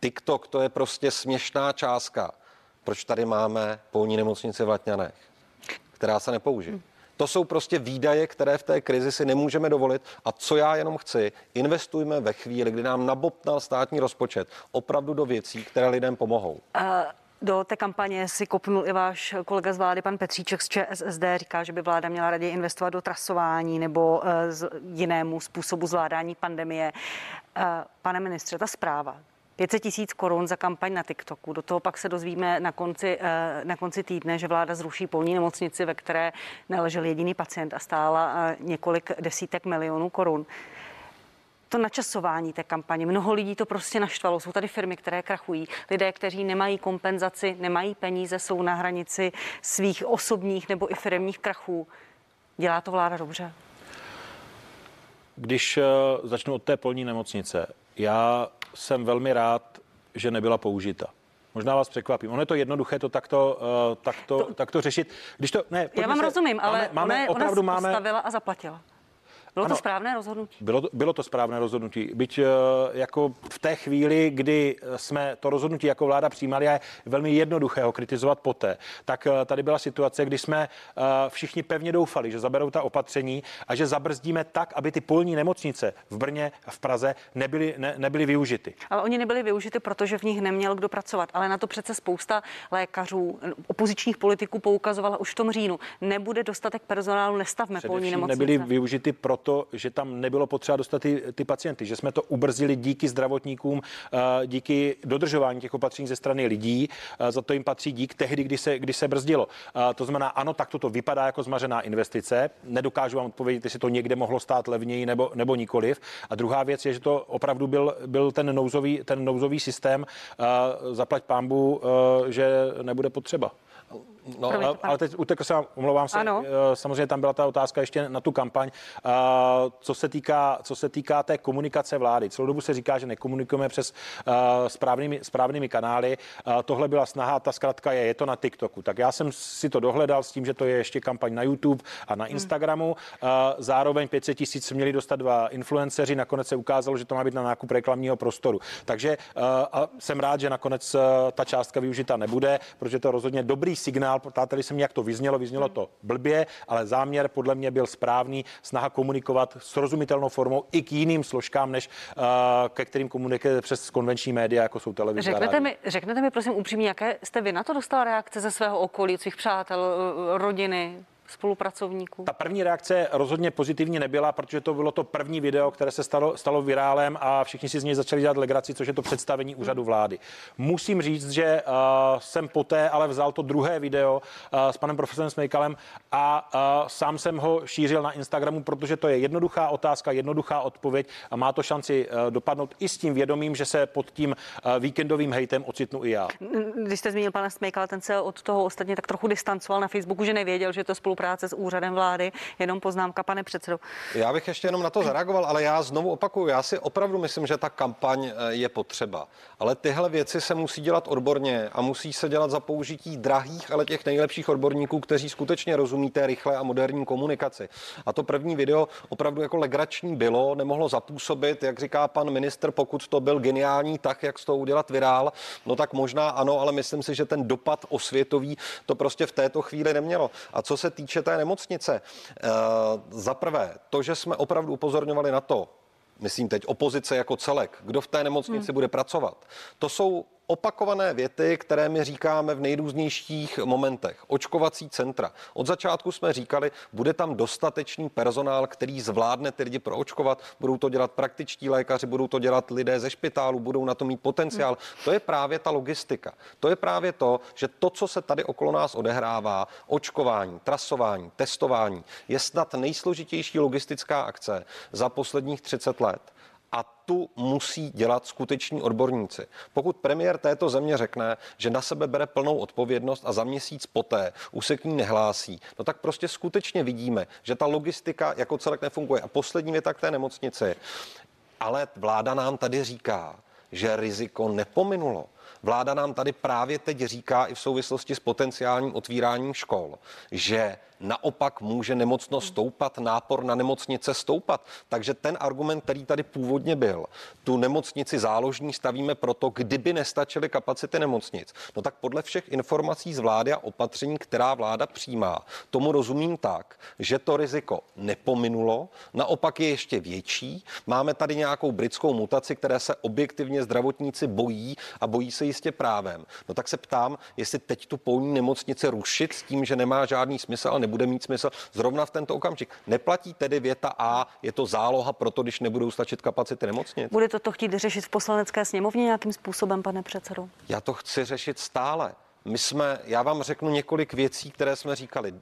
TikTok to je prostě směšná částka. Proč tady máme polní nemocnici v Latňanech, která se nepoužije? To jsou prostě výdaje, které v té krizi si nemůžeme dovolit. A co já jenom chci, investujme ve chvíli, kdy nám nabopnal státní rozpočet opravdu do věcí, které lidem pomohou. Uh...
Do té kampaně si kopnul i váš kolega z vlády, pan Petříček z ČSSD, říká, že by vláda měla raději investovat do trasování nebo uh, z jinému způsobu zvládání pandemie. Uh, pane ministře, ta zpráva, 500 tisíc korun za kampaň na TikToku. Do toho pak se dozvíme na konci, eh, na konci týdne, že vláda zruší polní nemocnici, ve které neležel jediný pacient a stála eh, několik desítek milionů korun. To načasování té kampaně, mnoho lidí to prostě naštvalo. Jsou tady firmy, které krachují, lidé, kteří nemají kompenzaci, nemají peníze, jsou na hranici svých osobních nebo i firmních krachů. Dělá to vláda dobře?
Když eh, začnu od té polní nemocnice, já jsem velmi rád, že nebyla použita. možná vás překvapím. Ono je to jednoduché to takto, uh, takto, to, takto řešit. Když to, ne,
Já vám
se,
rozumím, ale
máme, máme
ona,
opravdu
ona
máme,
postavila a zaplatila. Bylo ano, to správné rozhodnutí?
Bylo to, bylo to správné rozhodnutí. Byť uh, jako v té chvíli, kdy jsme to rozhodnutí jako vláda přijímali a je velmi jednoduché ho kritizovat poté, tak uh, tady byla situace, kdy jsme všichni pevně doufali, že zaberou ta opatření a že zabrzdíme tak, aby ty polní nemocnice v Brně a v Praze nebyly, ne, nebyly využity.
Ale oni nebyly využity, protože v nich neměl kdo pracovat. Ale na to přece spousta lékařů, opozičních politiků poukazovala už v tom říjnu. Nebude dostatek personálu, nestavme Především polní nemocnice.
Nebyly využity proto, to, že tam nebylo potřeba dostat ty, ty pacienty, že jsme to ubrzili díky zdravotníkům, eh, díky dodržování těch opatření ze strany lidí. Eh, za to jim patří dík tehdy, kdy se, kdy se brzdilo. Eh, to znamená, ano, tak to vypadá jako zmařená investice. Nedokážu vám odpovědět, jestli to někde mohlo stát levněji nebo, nebo nikoliv. A druhá věc je, že to opravdu byl, byl ten, nouzový, ten nouzový systém. Zaplať pámbu, že nebude potřeba. No, Promiňte, ale teď utekl se, omlouvám se, ano. Eh, samozřejmě tam byla ta otázka ještě na tu kampaň. Eh, co se týká, co se týká té komunikace vlády, celou dobu se říká, že nekomunikujeme přes eh, správnými, správnými kanály. Tohle byla snaha, ta zkratka je, je to na TikToku. Tak já jsem si to dohledal s tím, že to je ještě kampaň na YouTube a na hmm. Instagramu. Zároveň 500 tisíc měli dostat dva influenceři, nakonec se ukázalo, že to má být na nákup reklamního prostoru. Takže a jsem rád, že nakonec ta částka využita nebude, protože to rozhodně dobrý signál signál, ptáte se mi, jak to vyznělo, vyznělo to blbě, ale záměr podle mě byl správný, snaha komunikovat srozumitelnou formou i k jiným složkám, než uh, ke kterým komunikuje přes konvenční média, jako jsou televize.
Řeknete mi, řeknete mi prosím upřímně, jaké jste vy na to dostala reakce ze svého okolí, svých přátel, rodiny? Spolupracovníků?
Ta první reakce rozhodně pozitivní nebyla, protože to bylo to první video, které se stalo, stalo virálem a všichni si z něj začali dělat legraci, což je to představení úřadu vlády. Musím říct, že uh, jsem poté ale vzal to druhé video uh, s panem profesorem Smejkalem a uh, sám jsem ho šířil na Instagramu, protože to je jednoduchá otázka, jednoduchá odpověď a má to šanci uh, dopadnout i s tím vědomím, že se pod tím uh, víkendovým hejtem ocitnu i já.
Když jste zmínil pana Smejkala, ten se od toho ostatně tak trochu distancoval na Facebooku, že nevěděl, že to spolupráce spolupráce s úřadem vlády. Jenom poznámka, pane předsedo.
Já bych ještě jenom na to zareagoval, ale já znovu opakuju, já si opravdu myslím, že ta kampaň eh, je potřeba. Ale tyhle věci se musí dělat odborně a musí se dělat za použití drahých, ale těch nejlepších odborníků, kteří skutečně rozumí té rychlé a moderní komunikaci. A to první video opravdu jako legrační bylo, nemohlo zapůsobit, jak říká pan minister, pokud to byl geniální tak, jak toho udělat virál, no tak možná ano, ale myslím si, že ten dopad osvětový to prostě v této chvíli nemělo. A co se týče týče té nemocnice, eh, za prvé, to, že jsme opravdu upozorňovali na to, myslím teď opozice jako celek, kdo v té nemocnici hmm. bude pracovat, to jsou opakované věty, které my říkáme v nejrůznějších momentech. Očkovací centra. Od začátku jsme říkali, bude tam dostatečný personál, který zvládne ty lidi proočkovat. Budou to dělat praktičtí lékaři, budou to dělat lidé ze špitálu, budou na to mít potenciál. To je právě ta logistika. To je právě to, že to, co se tady okolo nás odehrává, očkování, trasování, testování, je snad nejsložitější logistická akce za posledních 30 let a tu musí dělat skuteční odborníci. Pokud premiér této země řekne, že na sebe bere plnou odpovědnost a za měsíc poté už se k ní nehlásí, no tak prostě skutečně vidíme, že ta logistika jako celek nefunguje. A poslední věta k té nemocnici. Ale vláda nám tady říká, že riziko nepominulo. Vláda nám tady právě teď říká i v souvislosti s potenciálním otvíráním škol, že naopak může nemocnost stoupat, nápor na nemocnice stoupat. Takže ten argument, který tady původně byl, tu nemocnici záložní stavíme proto, kdyby nestačily kapacity nemocnic. No tak podle všech informací z vlády a opatření, která vláda přijímá, tomu rozumím tak, že to riziko nepominulo, naopak je ještě větší. Máme tady nějakou britskou mutaci, které se objektivně zdravotníci bojí a bojí se jistě právem. No tak se ptám, jestli teď tu polní nemocnici rušit s tím, že nemá žádný smysl a nebude mít smysl zrovna v tento okamžik. Neplatí tedy věta A, je to záloha pro to, když nebudou stačit kapacity nemocnic?
Bude to chtít řešit v poslanecké sněmovně nějakým způsobem, pane předsedo?
Já to chci řešit stále. My jsme, já vám řeknu několik věcí, které jsme říkali.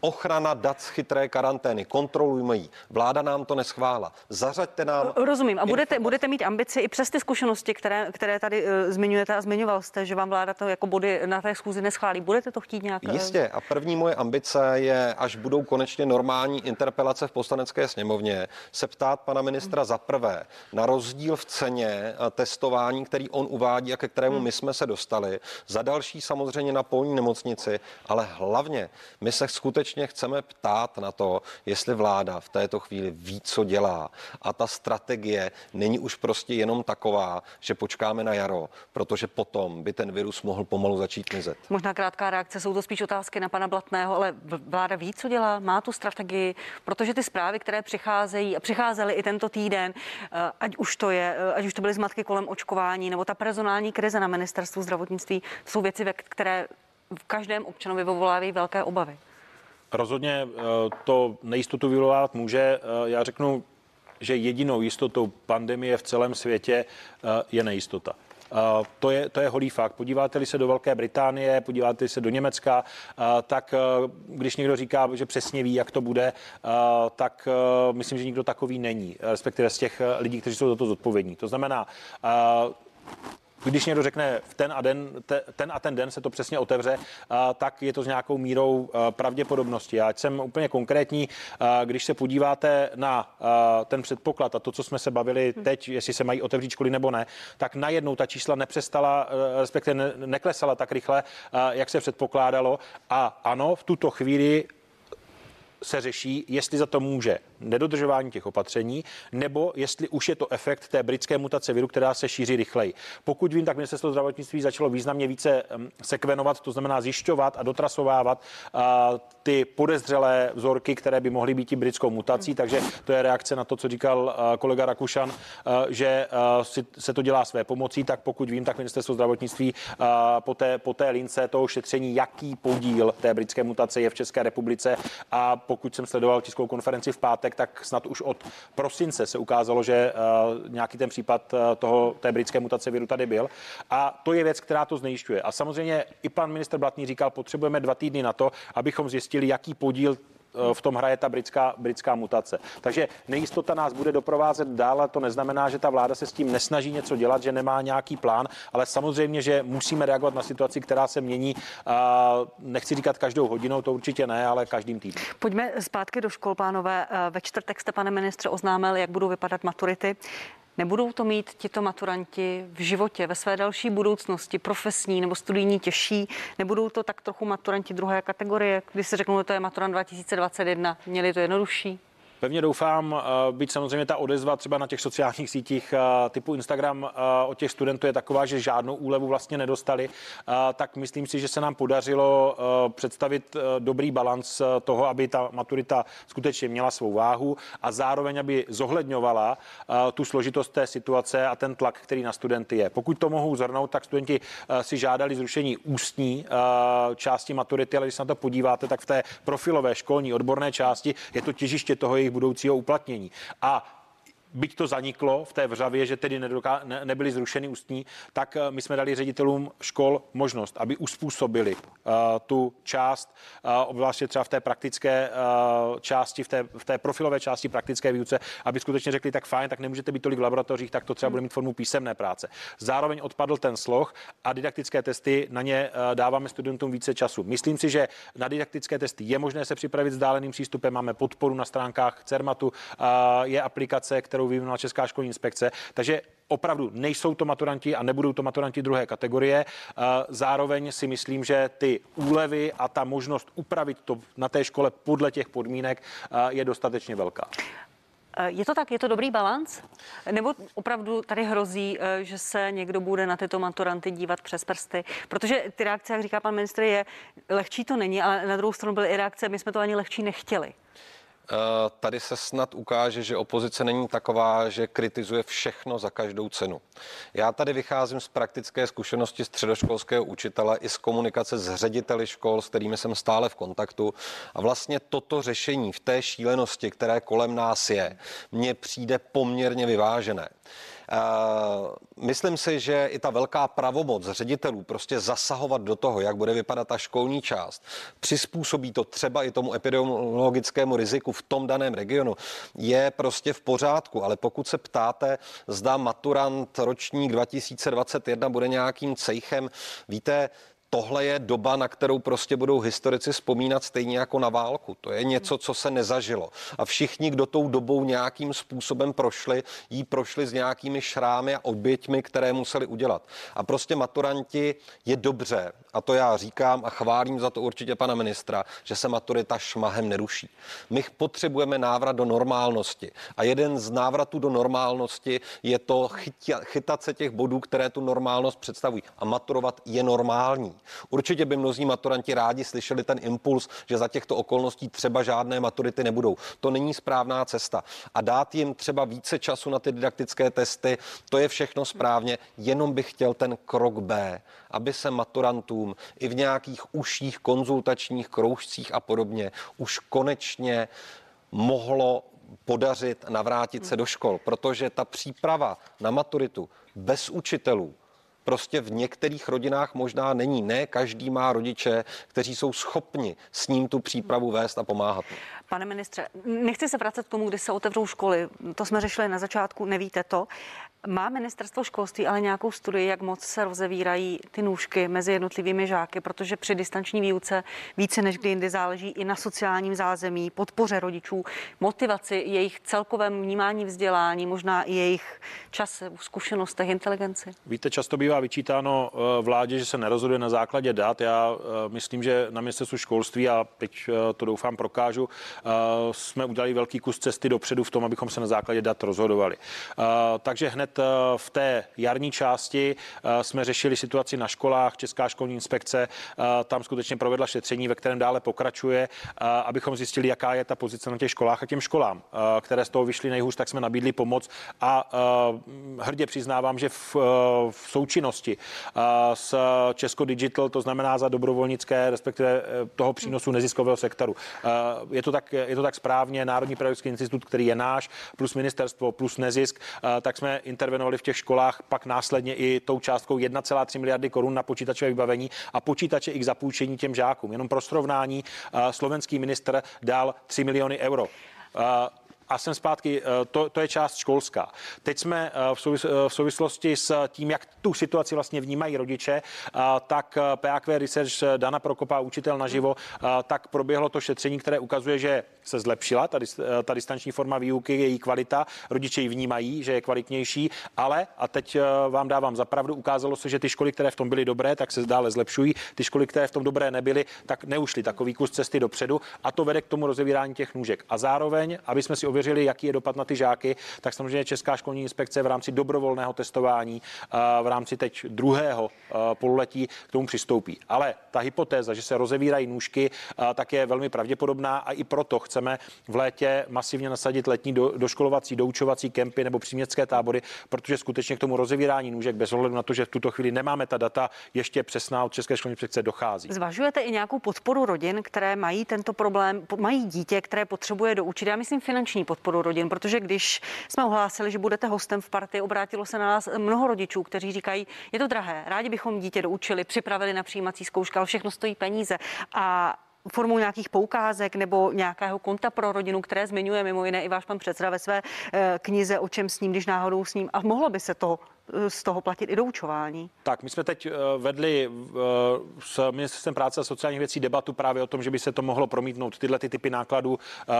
Ochrana dat z chytré karantény, kontrolujme ji. Vláda nám to neschvála. Zařaďte nám.
Rozumím. A budete, budete mít ambici i přes ty zkušenosti, které, které tady uh, zmiňujete a zmiňoval jste, že vám vláda to jako body na té schůzi neschválí. Budete to chtít nějak?
Jistě. A první moje ambice je, až budou konečně normální interpelace v poslanecké sněmovně, se ptát pana ministra za prvé na rozdíl v ceně testování, který on uvádí a ke kterému hmm. my jsme se dostali. Za další samozřejmě na polní nemocnici, ale hlavně my se skutečně chceme ptát na to, jestli vláda v této chvíli ví, co dělá. A ta strategie není už prostě jenom taková, že počkáme na jaro, protože potom by ten virus mohl pomalu začít mizet.
Možná krátká reakce, jsou to spíš otázky na pana Blatného, ale vláda ví, co dělá, má tu strategii, protože ty zprávy, které přicházejí a přicházely i tento týden, eh, ať už to je, eh, ať už to byly zmatky kolem očkování nebo ta personální krize na ministerstvu zdravotnictví, jsou věci, které v každém občanovi vyvolávají velké obavy.
Rozhodně eh, to nejistotu vyvolávat může. Já řeknu, že jedinou jistotou pandemie v celém světě je nejistota. To je, to je holý fakt. Podíváte-li se do Velké Británie, podíváte se do Německa, tak když někdo říká, že přesně ví, jak to bude, tak myslím, že nikdo takový není, respektive z těch lidí, kteří jsou za to zodpovědní. To znamená, když někdo řekne v ten a, den, te, ten a ten den se to přesně otevře, tak je to s nějakou mírou pravděpodobnosti. Já jsem úplně konkrétní, když se podíváte na ten předpoklad a to, co jsme se bavili hm. teď, jestli se mají otevřít školy nebo ne, tak najednou ta čísla nepřestala, respektive neklesala tak rychle, jak se předpokládalo. A ano, v tuto chvíli se řeší, jestli za to může nedodržování těch opatření, nebo jestli už je to efekt té britské mutace viru, která se šíří rychleji. Pokud vím, tak ministerstvo zdravotnictví začalo významně více sekvenovat, to znamená zjišťovat a dotrasovávat ty podezřelé vzorky, které by mohly být i britskou mutací, takže to je reakce na to, co říkal kolega Rakušan, že se to dělá své pomocí, tak pokud vím, tak ministerstvo zdravotnictví po té, po té lince toho šetření, jaký podíl té britské mutace je v České republice. A pokud jsem sledoval tiskovou konferenci v pátek, tak snad už od prosince se ukázalo, že uh, nějaký ten případ uh, toho, té britské mutace viru tady byl. A to je věc, která to znejišťuje. A samozřejmě i pan minister Blatný říkal, potřebujeme dva týdny na to, abychom zjistili, jaký podíl Eh, v tom hraje ta britská, britská mutace. Takže nejistota nás bude doprovázet dál, ale to neznamená, že ta vláda se s tím nesnaží něco dělat, že nemá nějaký plán, ale samozřejmě, že musíme reagovat na situaci, která se mění. Nechci říkat každou hodinou, to určitě ne, ale každým týdnem.
Pojďme zpátky do škol, pánové. Eh, ve čtvrtek jste, pane ministře, oznámil, jak budou vypadat maturity. Nebudou to mít tito maturanti v životě, ve své další budoucnosti, profesní nebo studijní těžší? Nebudou to tak trochu maturanti druhé kategorie, když se řeknou, že to je maturant 2021, měli to jednodušší?
Pevně doufám, eh, být samozřejmě ta odezva třeba na těch sociálních sítích eh, typu Instagram eh, od těch studentů je taková, že žádnou úlevu vlastně nedostali, tak myslím si, že se nám podařilo představit dobrý balans toho, aby ta maturita skutečně měla svou váhu a zároveň, aby zohledňovala tu složitost té situace a ten tlak, který na studenty je. Pokud to mohou zhrnout, tak studenti si žádali zrušení ústní části maturity, ale když se na to podíváte, tak v té profilové školní odborné části je to těžiště toho jejich jejich budoucího uplatnění. A byť to zaniklo v té vřavě, že tedy nedoká, ne, nebyly zrušeny ústní, tak eh, my jsme dali ředitelům škol možnost, aby uspůsobili uh, tu část, uh, obzvláště třeba v té praktické uh, části, v té, v té profilové části praktické výuce, aby skutečně řekli, tak fajn, tak nemůžete být tolik v laboratořích, tak to třeba bude mít formu písemné práce. Zároveň odpadl ten sloh a didaktické testy, na ně dáváme studentům více času. Myslím si, že na didaktické testy je možné se připravit s dáleným přístupem, máme podporu na stránkách CERMATu, je aplikace, kterou vyvinula Česká školní inspekce. Takže opravdu nejsou to maturanti a nebudou to maturanti druhé kategorie. Eh, zároveň si myslím, že ty úlevy a ta možnost upravit to na té škole podle těch podmínek eh, je dostatečně velká.
Eh, je to tak, je to dobrý balans? Nebo opravdu tady hrozí, že se někdo bude na tyto maturanty dívat přes prsty? Protože ty reakce, jak říká pan ministr, je lehčí to není, ale na druhou stranu byly i reakce, my jsme to ani lehčí nechtěli.
Eh, tady se snad ukáže, že opozice není taková, že kritizuje všechno za každou cenu. Já tady vycházím z praktické zkušenosti středoškolského učitele i z komunikace s řediteli škol, s kterými jsem stále v kontaktu. A vlastně toto řešení v té šílenosti, které kolem nás je, mně přijde poměrně vyvážené. Myslím si, že i ta velká pravomoc ředitelů prostě zasahovat do toho, jak bude vypadat ta školní část, přizpůsobí to třeba i tomu epidemiologickému riziku v tom daném regionu, je prostě v pořádku. Ale pokud se ptáte, zda maturant ročník 2021 bude nějakým cejchem, víte, tohle je doba, na kterou prostě budou historici vzpomínat stejně jako na válku. To je něco, co se nezažilo. A všichni, kdo tou dobou nějakým způsobem prošli, jí prošli s nějakými šrámy a oběťmi, které museli udělat. A prostě maturanti je dobře, a to já říkám a chválím za to určitě pana ministra, že se maturita šmahem neruší. My potřebujeme návrat do normálnosti. A jeden z návratů do normálnosti je to chytat se těch bodů, které tu normálnost představují. A maturovat je normální. Určitě by mnozí maturanti rádi slyšeli ten impuls, že za těchto okolností třeba žádné maturity nebudou. To není správná cesta. A dát jim třeba více času na ty didaktické testy, to je všechno správně, jenom bych chtěl ten krok B, aby se maturantům i v nějakých užších konzultačních kroužcích a podobně už konečně mohlo podařit navrátit se do škol, protože ta příprava na maturitu bez učitelů prostě v některých rodinách možná není. Ne každý má rodiče, kteří jsou schopni s ním tu přípravu vést a pomáhat.
Pane ministře, nechci se vracet k tomu, kdy se otevřou školy. To jsme řešili na začátku, nevíte to. Má ministerstvo školství ale nějakou studii, jak moc se rozevírají ty nůžky mezi jednotlivými žáky, protože při distanční výuce více než kdy jindy záleží i na sociálním zázemí, podpoře rodičů, motivaci, jejich celkovém vnímání vzdělání, možná i jejich čas, zkušenostech, inteligenci.
Víte, často bývá vyčítáno eh, vládě, že se nerozhoduje na základě dat. Já eh, myslím, že na ministerstvu školství, a teď eh, to doufám prokážu, jsme udělali velký kus cesty dopředu v tom, abychom se na základě dat rozhodovali. Takže hned v té jarní části jsme řešili situaci na školách. Česká školní inspekce tam skutečně provedla šetření, ve kterém dále pokračuje, abychom zjistili, jaká je ta pozice na těch školách a těm školám, které z toho vyšly nejhůř, tak jsme nabídli pomoc a hrdě přiznávám, že v, v součinnosti s Česko Digital, to znamená za dobrovolnické, respektive toho přínosu neziskového sektoru. Je to tak, je to tak správně, Národní pedagogický institut, který je náš, plus ministerstvo, plus nezisk, tak jsme intervenovali v těch školách, pak následně i tou částkou 1,3 miliardy korun na počítačové vybavení a počítače i k zapůjčení těm žákům. Jenom pro srovnání, eh, slovenský minister dal 3 miliony euro. A jsem zpátky, eh, to, to je část školská. Teď jsme eh, v, souvis, eh, v souvislosti s tím, jak tu situaci vlastně vnímají rodiče, tak PAQ Research Dana Prokopa, učitel naživo, tak proběhlo to šetření, které ukazuje, že se zlepšila ta, ta distanční forma výuky, její kvalita, rodiče ji vnímají, že je kvalitnější, ale, a teď vám dávám za pravdu, ukázalo se, že ty školy, které v tom byly dobré, tak se dále zlepšují, ty školy, které v tom dobré nebyly, tak neušly takový kus cesty dopředu a to vede k tomu rozevírání těch nůžek. A zároveň, aby jsme si ověřili, jaký je dopad na ty žáky, tak samozřejmě Česká školní inspekce v rámci dobrovolného testování v rámci teď druhého pololetí k tomu přistoupí. Ale ta hypotéza, že se rozevírají nůžky, tak je velmi pravděpodobná a i proto chceme v létě masivně nasadit letní do, doškolovací, doučovací kempy nebo příměstské tábory, protože skutečně k tomu rozevírání nůžek bez ohledu na to, že v tuto chvíli nemáme ta data ještě přesná od České školní inspekce dochází.
Zvažujete i nějakou podporu rodin, které mají tento problém, mají dítě, které potřebuje doučit? Já myslím finanční podporu rodin, protože když jsme ohlásili, že budete hostem v partii, obrátilo se na nás mnoho rodičů, kteří říkají, je to drahé, rádi bychom dítě doučili, připravili na přijímací zkoušky, ale všechno stojí peníze. A formou nějakých poukázek nebo nějakého konta pro rodinu, které zmiňuje mimo jiné i váš pan předseda ve své eh, knize, o čem s ním, když náhodou s ním. A mohlo by se to z toho platit i doučování.
Tak, my jsme teď eh, vedli eh, s ministerstvem práce a sociálních věcí debatu právě o tom, že by se to mohlo promítnout tyhle ty typy nákladů eh,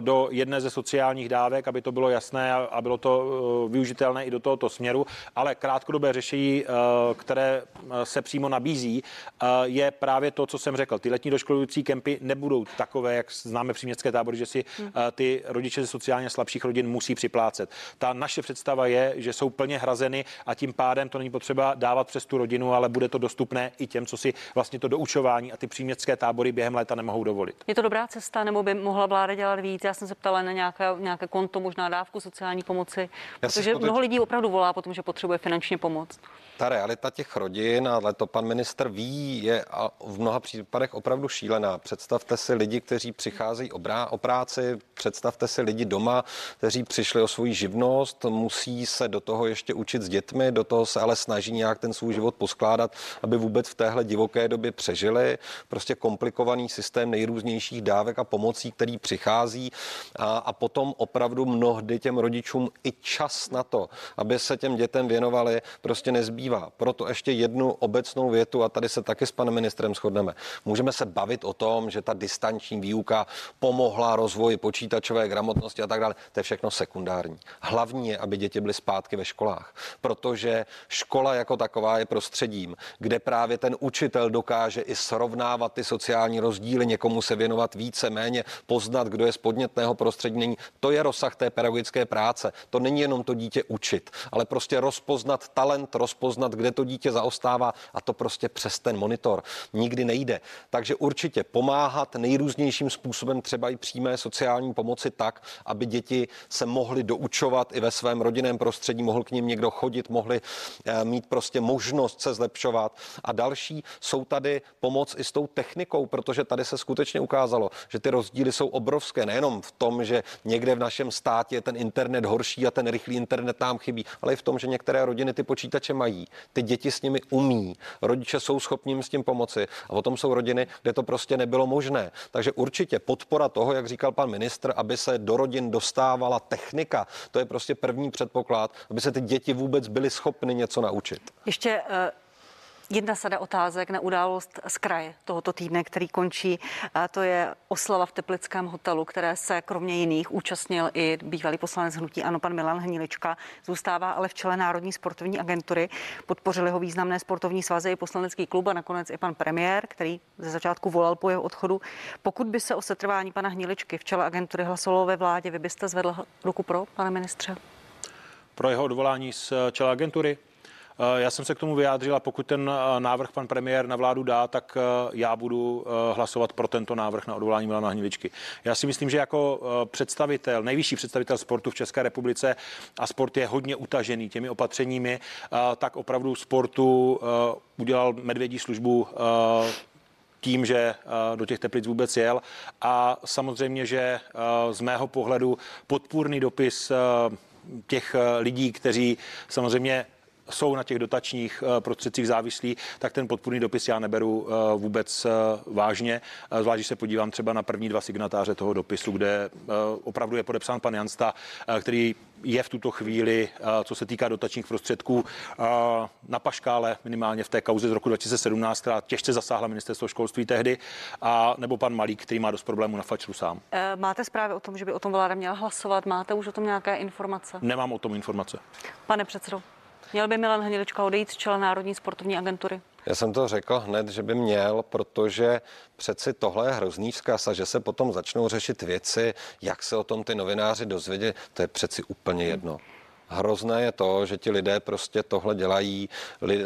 do jedné ze sociálních dávek, aby to bylo jasné a bylo to využitelné i do tohoto směru, ale krátkodobé řešení, které se přímo nabízí, je právě to, co jsem řekl. Ty letní doškolující kempy nebudou takové, jak známe příměstské tábory, že si hmm. ty rodiče ze sociálně slabších rodin musí připlácet. Ta naše představa je, že jsou plně hrazeny a tím pádem to není potřeba dávat přes tu rodinu, ale bude to dostupné i těm, co si vlastně to doučování a ty příměstské tábory během léta nemohou dovolit.
Je to dobrá cesta, nebo by mohla vláda dělat víc? Já jsem se ptala na nějaké, nějaké konto, možná dávku sociální pomoci, Já protože skuteč... mnoho lidí opravdu volá potom, že potřebuje finančně pomoc.
Ta realita těch rodin, ale to pan minister ví, je v mnoha případech opravdu šílená. Představte si lidi, kteří přicházejí o práci, představte si lidi doma, kteří přišli o svoji živnost, musí se do toho ještě učit s dětmi, do toho se ale snaží nějak ten svůj život poskládat, aby vůbec v téhle divoké době přežili. Prostě komplikovaný systém nejrůznějších dávek a pomocí, který přichází a, a potom opravdu mnohdy těm rodičům i čas na to, aby se těm dětem věnovali, prostě nezbývá. Proto ještě jednu obecnou větu a tady se taky s panem ministrem shodneme. Můžeme se bavit o tom, že ta distanční výuka pomohla rozvoji počítačové gramotnosti a tak dále. To je všechno sekundární. Hlavní je, aby děti byly zpátky ve školách, protože škola jako taková je prostředím, kde právě ten učitel dokáže i srovnávat ty sociální rozdíly, někomu se věnovat více, méně, poznat, kdo je z podnětného prostředí. Není. To je rozsah té pedagogické práce. To není jenom to dítě učit, ale prostě rozpoznat talent, rozpoznat, kde to dítě zaostává a to prostě přes ten monitor nikdy nejde. Takže určitě pomáhat nejrůznějším způsobem, třeba i přímé sociální pomoci tak, aby děti se mohly doučovat i ve svém rodinném prostředí, mohl k ním někdo chodit, mohli eh, mít prostě možnost se zlepšovat. A další jsou tady pomoc i s tou technikou, protože tady se skutečně ukázalo, že ty rozdíly jsou obrovské. Nejenom v tom, že někde v našem státě je ten internet horší a ten rychlý internet nám chybí, ale i v tom, že některé rodiny ty počítače mají. Ty děti s nimi umí, rodiče jsou schopni jim s tím pomoci a potom jsou rodiny, kde to prostě nebylo možné. Takže určitě podpora toho, jak říkal pan ministr, aby se do rodin dostávala technika, to je prostě první předpoklad, aby se ty děti vůbec byly schopny něco naučit.
Ještě uh Jedna sada otázek na událost z kraje tohoto týdne, který končí. A to je oslava v Teplickém hotelu, které se kromě jiných účastnil i bývalý poslanec hnutí Ano, pan Milan Hnilička. Zůstává ale v čele Národní sportovní agentury. Podpořili ho významné sportovní svazy i poslanecký klub a nakonec i pan premiér, který ze začátku volal po jeho odchodu. Pokud by se o setrvání pana Hniličky v čele agentury hlasovalo ve vládě, vy byste zvedl ruku pro, pane ministře?
Pro jeho odvolání z čela agentury? Eh, já jsem se k tomu vyjádřil a pokud ten eh, návrh pan premiér na vládu dá, tak eh, já budu hlasovat pro tento návrh na odvolání Milana Hniličky. Já si myslím, že jako představitel, nejvyšší představitel sportu v České republice a sport je hodně utažený těmi opatřeními, tak opravdu sportu udělal medvědí službu tím, že do těch teplic vůbec jel. A samozřejmě, že z mého pohledu podpůrný dopis těch lidí, kteří samozřejmě jsou na těch dotačních eh, prostředcích závislí, tak ten podpůrný dopis já neberu eh, vůbec eh, vážně. Zvlášť, když se podívám třeba na první dva signatáře toho dopisu, kde opravdu je podepsán pan Jansta, který je v tuto chvíli, co se týká dotačních prostředků, na paškále minimálně v té kauze z roku 2017, která těžce zasáhla ministerstvo školství tehdy, a nebo pan Malík, který má dost problémů na fačru sám.
Máte zprávy o tom, že by o tom vláda měla hlasovat? Máte už o tom nějaké informace?
Nemám o tom informace.
Pane předsedo. Měl by Milan Hnilička odejít z čela Národní sportovní agentury?
Já jsem to řekl hned, že by měl, protože přeci tohle je hrozný vzkaz a že se potom začnou řešit věci, jak se o tom ty novináři dozvědět, to je přeci úplně jedno. Hmm. Hrozné je to, že ti lidé prostě tohle dělají,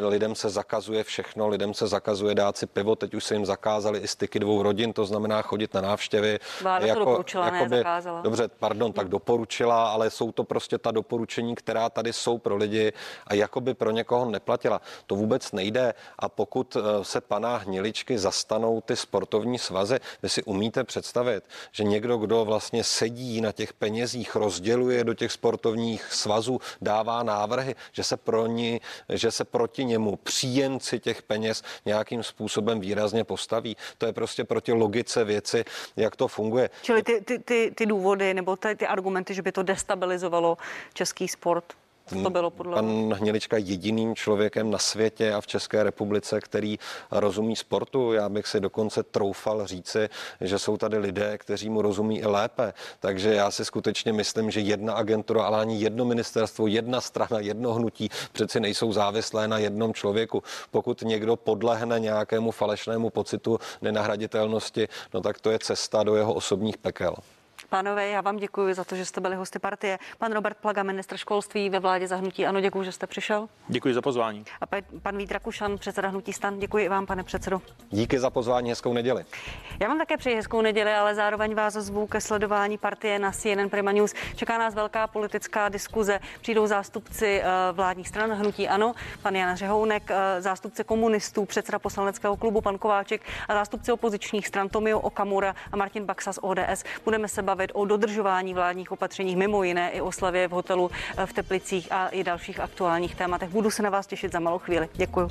lidem se zakazuje všechno, lidem se zakazuje dát si pivo, teď už se jim zakázali i styky dvou rodin, to znamená chodit na návštěvy.
Vláda jako, to doporučila, jakoby, ne zakázala.
Dobře, pardon, tak doporučila, ale jsou to prostě ta doporučení, která tady jsou pro lidi a jakoby pro někoho neplatila. To vůbec nejde a pokud eh, se pana Hniličky zastanou ty sportovní svazy, vy si umíte představit, že někdo, kdo vlastně sedí na těch penězích, rozděluje do těch sportovních svazů, svazu dává návrhy, že se, pro ní, že se proti němu příjemci těch peněz nějakým způsobem výrazně postaví. To je prostě proti logice věci, jak to funguje.
Čili ty, ty, ty, ty důvody nebo ty, ty argumenty, že by to destabilizovalo český sport, to bylo podle
Pan Hnilička jediným člověkem na světě a v České republice, který rozumí sportu. Já bych si dokonce troufal říci, že jsou tady lidé, kteří mu rozumí i lépe. Takže já si skutečně myslím, že jedna agentura, ale ani jedno ministerstvo, jedna strana, jedno hnutí přeci nejsou závislé na jednom člověku. Pokud někdo podlehne nějakému falešnému pocitu nenahraditelnosti, no tak to je cesta do jeho osobních pekel.
Pánové, já vám děkuji za to, že jste byli hosty partie. Pan Robert Plaga, ministr školství ve vládě zahnutí. Ano, děkuji, že jste přišel.
Děkuji za pozvání.
A pan Vít Rakušan, předseda hnutí stan. Děkuji i vám, pane předsedo.
Díky za pozvání, hezkou neděli.
Já vám také přeji hezkou neděli, ale zároveň vás zvu ke sledování partie na CNN Prima News. Čeká nás velká politická diskuze. Přijdou zástupci eh, vládních stran hnutí Ano, pan Jan Řehounek, eh, zástupce komunistů, předseda poslaneckého klubu pan Kováček a zástupci opozičních stran Tomio Okamura a Martin Baxa z ODS. Budeme se bavit bavit o dodržování vládních opatření, mimo jiné i o slavě v hotelu eh, v Teplicích a i dalších aktuálních tématech. Budu se na vás těšit za malou chvíli. Děkuji.